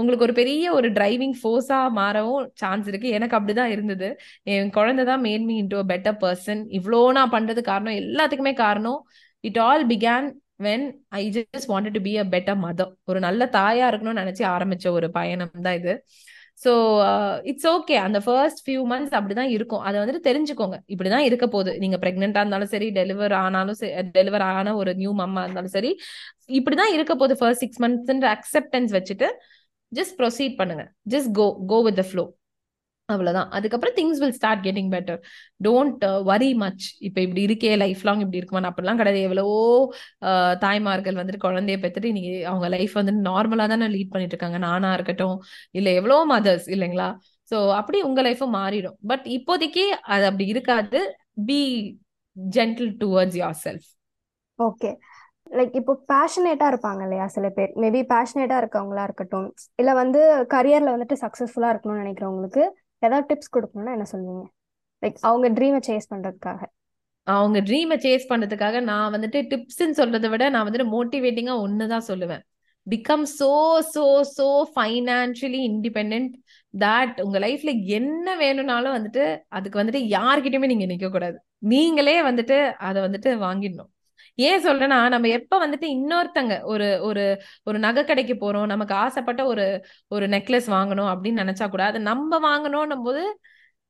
உங்களுக்கு ஒரு பெரிய ஒரு டிரைவிங் ஃபோர்ஸா மாறவும் சான்ஸ் இருக்கு. எனக்கு அப்படிதான் இருந்தது. என் குழந்தை தான் made me into a better person இவ்வளோ நான் பண்றது காரணம் எல்லாத்துக்குமே காரணம் it all began when I just wanted to be a better mother ஒரு நல்ல தாயா இருக்கணும்னு நினைச்சு ஆரம்பிச்ச ஒரு பயணம் தான் இது. ஸோ இட்ஸ் ஓகே அந்த ஃபர்ஸ்ட் ஃபியூ மந்த்ஸ் அப்படிதான் இருக்கும். அதை வந்துட்டு தெரிஞ்சுக்கோங்க. இப்படிதான் இருக்க போகுது. நீங்க பிரெக்னெண்டா இருந்தாலும் சரி டெலிவர் ஆனாலும் டெலிவர் ஆன ஒரு நியூ மம்மா இருந்தாலும் சரி இப்படிதான் இருக்க போகுது. ஃபர்ஸ்ட் சிக்ஸ் மந்த்ஸ்ன்ற அக்செப்டன்ஸ் வச்சுட்டு ஜஸ்ட் ப்ரொசீட் பண்ணுங்க. Just go go with the flow அவ்வளோதான் அதுக்கப்புறம் things will start getting better don't worry much இப்போ இப்படி இருக்கே லைஃப் லாங் இப்படி இருக்குமா அப்படிலாம் கிடையாது. எவ்வளவோ தாய்மார்கள் வந்துட்டு குழந்தைய பெற்றுட்டு இன்னைக்கு அவங்க லைஃப் வந்து நார்மலா தானே லீட் பண்ணிட்டு இருக்காங்க. நானா இருக்கட்டும் இல்லை எவ்வளோ மதர்ஸ் இல்லைங்களா? சோ அப்படி உங்க லைஃப்பும் மாறிடும். பட் இப்போதைக்கு அது அப்படி இருக்காது. Be gentle towards your yourself okay இப்போ பேஷனேட்டா இருப்பாங்க இல்லையா சில பேர்? மேபி பேஷனேட்டா இருக்கவங்களா இருக்கட்டும். இல்ல வந்து கரியர்ல வந்துட்டு சக்சஸ்ஃபுல்லா இருக்கணும்னு நினைக்கிறவங்களுக்கு ஏதாவது டிப்ஸ் கொடுக்கணும்னா என்ன சொல்லுவீங்க லைக் அவங்க ட்ரீமை சேஸ் பண்றதுக்காக. அவங்க ட்ரீமை சேஸ் பண்றதுக்காக நான் வந்துட்டு டிப்ஸ்ன்னு சொல்றதை விட நான் வந்துட்டு மோட்டிவேட்டிங்கா ஒண்ணுதான் சொல்லுவேன். Become so so so financially independent that உங்க லைஃப்ல என்ன வேணும்னாலும் வந்துட்டு அதுக்கு வந்துட்டு யார்கிட்டயுமே நீங்க நிக்க கூடாது நீங்களே வந்துட்டு அதை வந்துட்டு வாங்கிடணும். ஏன் சொல்றேன்னா நம்ம எப்ப வந்துட்டு இன்னொருத்தங்க ஒரு ஒரு ஒரு நகை கடைக்கு போறோம் நமக்கு ஆசைப்பட்ட ஒரு ஒரு நெக்லஸ் வாங்கணும் அப்படின்னு நினைச்சா கூட அதை நம்ம வாங்கணும் போது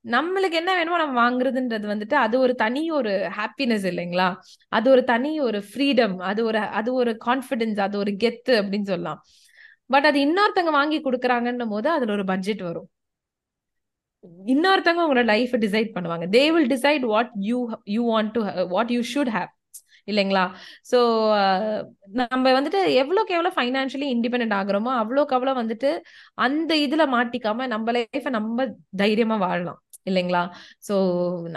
நம்மளுக்கு என்ன வேணுமோ நம்ம வாங்குறதுன்றது வந்துட்டு அது ஒரு தனி ஒரு ஹாப்பினஸ் இல்லைங்களா? அது ஒரு தனி ஒரு ஃப்ரீடம் அது ஒரு அது ஒரு கான்ஃபிடென்ஸ் அது ஒரு கெத்து அப்படின்னு சொல்லலாம். பட் அது இன்னொருத்தங்க வாங்கி கொடுக்குறாங்கன்னும் போது அதுல ஒரு பட்ஜெட் வரும். இன்னொருத்தவங்க உங்களோட லைஃப் டிசைட் பண்ணுவாங்க. They will decide what you you want to what you should have இல்லைங்களா? ஸோ நம்ம வந்துட்டு எவ்வளோக்கு எவ்வளோ ஃபைனான்ஷியலி இண்டிபெண்ட் ஆகுறோமோ அவ்வளோக்கு அவ்வளோ வந்துட்டு அந்த இதுல மாட்டிக்காம நம்ம லைஃப்பை நம்ம தைரியமா வாழலாம். இல்லைங்களா? சோ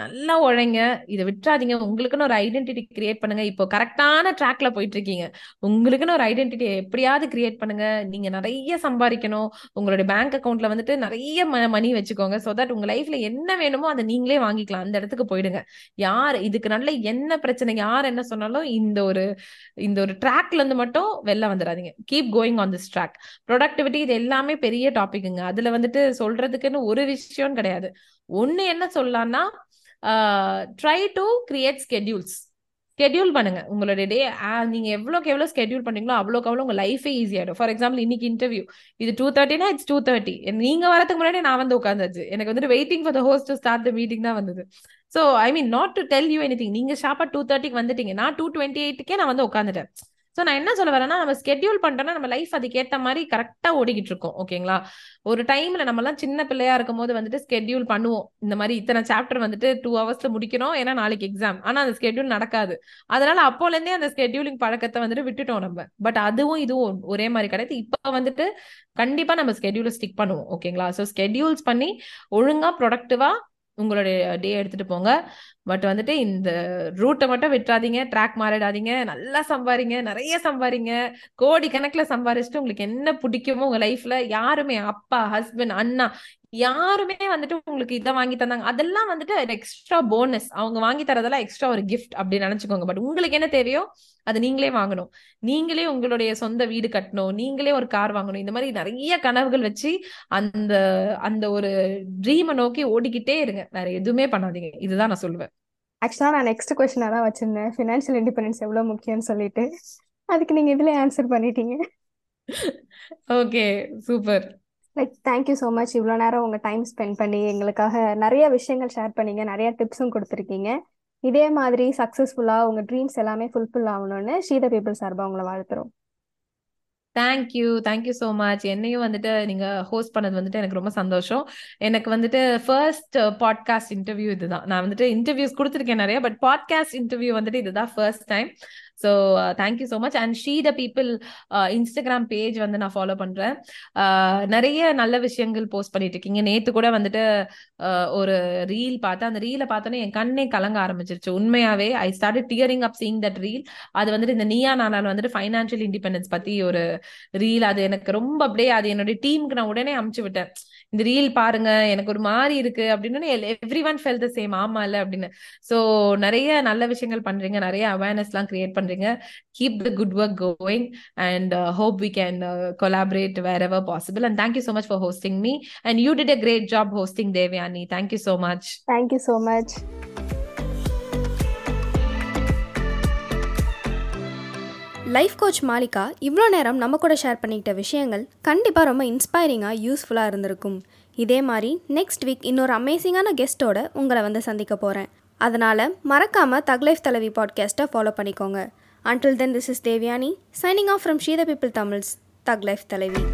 நல்லா உழைங்க. இதை விட்டுறாதீங்க. உங்களுக்குன்னு ஒரு ஐடென்டிட்டி கிரியேட் பண்ணுங்க. இப்போ கரெக்டான ட்ராக்ல போயிட்டு இருக்கீங்க உங்களுக்குன்னு ஒரு ஐடென்டிட்டி எப்படியாவது கிரியேட் பண்ணுங்க. நீங்க நிறைய சம்பாதிக்கணும். உங்களுடைய பேங்க் அக்கௌண்ட்ல வந்துட்டு நிறைய மணி வச்சுக்கோங்க. ஸோ தட் உங்க லைஃப்ல என்ன வேணுமோ அதை நீங்களே வாங்கிக்கலாம். அந்த இடத்துக்கு போயிடுங்க. யார் இதுக்கு நல்ல என்ன பிரச்சனை? யார் என்ன சொன்னாலும் இந்த ஒரு இந்த ஒரு ட்ராக்ல இருந்து மட்டும் வெளில வந்துடாதீங்க keep going on this track productivity இது எல்லாமே பெரிய டாபிக்குங்க அதுல வந்துட்டு சொல்றதுக்குன்னு ஒரு விஷயம் கிடையாது. ஒன்று என்ன சொல்லலாம்னா try to create schedules schedule பண்ணுங்க. உங்களுடைய டே நீங்க எவ்வளோக்கு எவ்வளோ ஸ்கெடியூல் பண்ணீங்களோ அவ்வளோக்கு அவ்வளோ உங்க லைஃபே ஈஸியாயிடும் ஃபார் எக்ஸாம்பிள் இன்னைக்கு இன்டர்வியூ இது டூ தேர்ட்டினா இட்ஸ் டூ தேர்ட்டி நீங்க வரதுக்கு முன்னாடி நான் வந்து உட்காந்தாச்சு எனக்கு வந்துட்டு waiting for the host to start the meeting தான் வந்தது. So I mean not to tell you anything நீங்க ஷாப்பா டூ தேர்ட்டிக்கு வந்துட்டீங்க நான் டூ டுவெண்ட்டி எயிட்டுக்கே நான் வந்து உட்காந்துட்டேன் ஸோ நான் என்ன சொல்ல வரேன்னா நம்ம ஸ்கெட்யூல் பண்ணிட்டோம்னா நம்ம லைஃப் அதுக்கேற்ற மாதிரி கரெக்டாக ஓடிக்கிட்டு இருக்கோம் ஓகேங்களா? ஒரு டைம்ல நம்மலாம் சின்ன பிள்ளையா இருக்கும் போது வந்துட்டு ஸ்கெட்யூல் பண்ணுவோம். இந்த மாதிரி இத்தனை சாப்டர் வந்துட்டு டூ ஹவர்ஸ்ல முடிக்கணும் ஏன்னா நாளைக்கு எக்ஸாம் ஆனா அந்த ஸ்கெட்யூல் நடக்காது. அதனால அப்போல இருந்தே அந்த ஸ்கெட்யூலிங் பழக்கத்தை வந்துட்டு விட்டுட்டோம் நம்ம. பட் அதுவும் இதுவும் ஒரே மாதிரி கிடையாது. இப்போ வந்துட்டு கண்டிப்பா நம்ம ஸ்கெட்யூலை ஸ்டிக் பண்ணுவோம் ஓகேங்களா? ஸோ ஸ்கெட்யூல்ஸ் பண்ணி ஒழுங்கா ப்ரொடக்டிவாக உங்களுடைய டே எடுத்துட்டு போங்க. பட் வந்துட்டு இந்த ரூட்டை மட்டும் விட்டுறாதீங்க. ட்ராக் மாறிடாதீங்க. நல்லா சம்பாரிங்க. நிறைய சம்பாரிங்க. கோடி கணக்குல சம்பாரிச்சுட்டு உங்களுக்கு என்ன பிடிக்குமோ உங்க லைஃப்ல யாருமே அப்பா ஹஸ்பண்ட் அண்ணா யாருமே வந்துட்டு உங்களுக்கு இதை வாங்கி தந்தாங்க. அதெல்லாம் வந்துட்டு எக்ஸ்ட்ரா போனஸ் அவங்க வாங்கி தரதெல்லாம் எக்ஸ்ட்ரா ஒரு கிஃப்ட் அப்படின்னு நினைச்சுக்கோங்க. பட் உங்களுக்கு என்ன தேவையோ அது நீங்களே வாங்கணும். நீங்களே உங்களுடைய சொந்த வீடு கட்டணும். நீங்களே ஒரு கார் வாங்கணும். இந்த மாதிரி நிறைய கனவுகள் வச்சு அந்த அந்த ஒரு ட்ரீமை நோக்கி ஓடிக்கிட்டே இருங்க. வேற எதுவுமே பண்ணாதீங்க. இதுதான் நான் சொல்லுவேன். ஆக்சுவலாக நான் நெக்ஸ்ட் கொஸ்டினாக தான் வச்சிருந்தேன். ஃபினான்ஷியல் இண்டிபெண்டன்ஸ் எவ்வளோ முக்கியம்னு சொல்லிட்டு. அதுக்கு நீங்கள் இதில் ஆன்சர் பண்ணிட்டீங்க. Okay super like thank you so much இவ்வளோ நேரம் உங்கள் டைம் ஸ்பெண்ட் பண்ணி எங்களுக்காக நிறைய விஷயங்கள் ஷேர் பண்ணீங்க. நிறைய டிப்ஸும் கொடுத்துருக்கீங்க. இதே மாதிரி சக்ஸஸ்ஃபுல்லாக உங்கள் ட்ரீம்ஸ் எல்லாமே ஃபுல்ஃபில் ஆகணும்னு ஷீத பீப்புள் சார்பாக உங்களை வாழ்த்துறோம். Thank you thank you so much என்னையும் வந்துட்டு நீங்க ஹோஸ்ட் பண்ணது வந்துட்டு எனக்கு ரொம்ப சந்தோஷம். எனக்கு வந்துட்டு ஃபர்ஸ்ட் பாட்காஸ்ட் இன்டர்வியூ இதுதான். நான் வந்துட்டு இன்டர்வியூஸ் கொடுத்துருக்கேன் நிறைய பட் பாட்காஸ்ட் இன்டர்வியூ வந்துட்டு இதுதான் first time so thank you so much and she the people Instagram page வந்து நான் ஃபாலோ பண்றேன். Uh, நிறைய நல்ல விஷயங்கள் போஸ்ட் பண்ணிட்டு இருக்கீங்க. நேத்து கூட வந்துட்டு uh, ஒரு ரீல் பார்த்தேன். அந்த ரீலை பார்த்தோன்னே என் கண்ணே கலங்க ஆரம்பிச்சிருச்சு. உண்மையாவே I start tearing up seeing that reel அது வந்துட்டு இந்த நீயா நானால் வந்துட்டு ஃபைனான்ஷியல் இண்டிபெண்டன்ஸ் பத்தி ஒரு ரீல் அது எனக்கு ரொம்ப அப்படியே அது என்னுடைய டீமுக்கு நான் உடனே அமுச்சு விட்டேன். இந்த ரீல் பாருங்க எனக்கு ஒரு மாதிரி இருக்கு அப்படின்னு everyone fell the same ஆமா இல்ல அப்படின்னு. ஸோ நிறைய நல்ல விஷயங்கள் பண்றீங்க நிறைய அவேர்னஸ் எல்லாம் கிரியேட் பண்றீங்க. Keep the good work going and hope we can collaborate wherever possible and thank you so much for hosting me and you did a great job hosting Devayani thank you so much thank you so much life coach Malika இவ்வளோ நேரம் நம்ம கூட share பண்ணிக்கிட்ட விஷயங்கள் கண்டிப்பாக ரொம்ப இன்ஸ்பைரிங்காக யூஸ்ஃபுல்லாக இருந்திருக்கும். இதே மாதிரி நெக்ஸ்ட் வீக் இன்னொரு அமேசிங்கான கெஸ்ட்டோட உங்களை வந்து சந்திக்க போகிறேன் அதனால் மறக்காமல் தக் லைஃப் தலைவி பாட்காஸ்ட்டை ஃபாலோ பண்ணிக்கோங்க. Until then this is Devayani signing off from she the people Tamils thug life தலைவி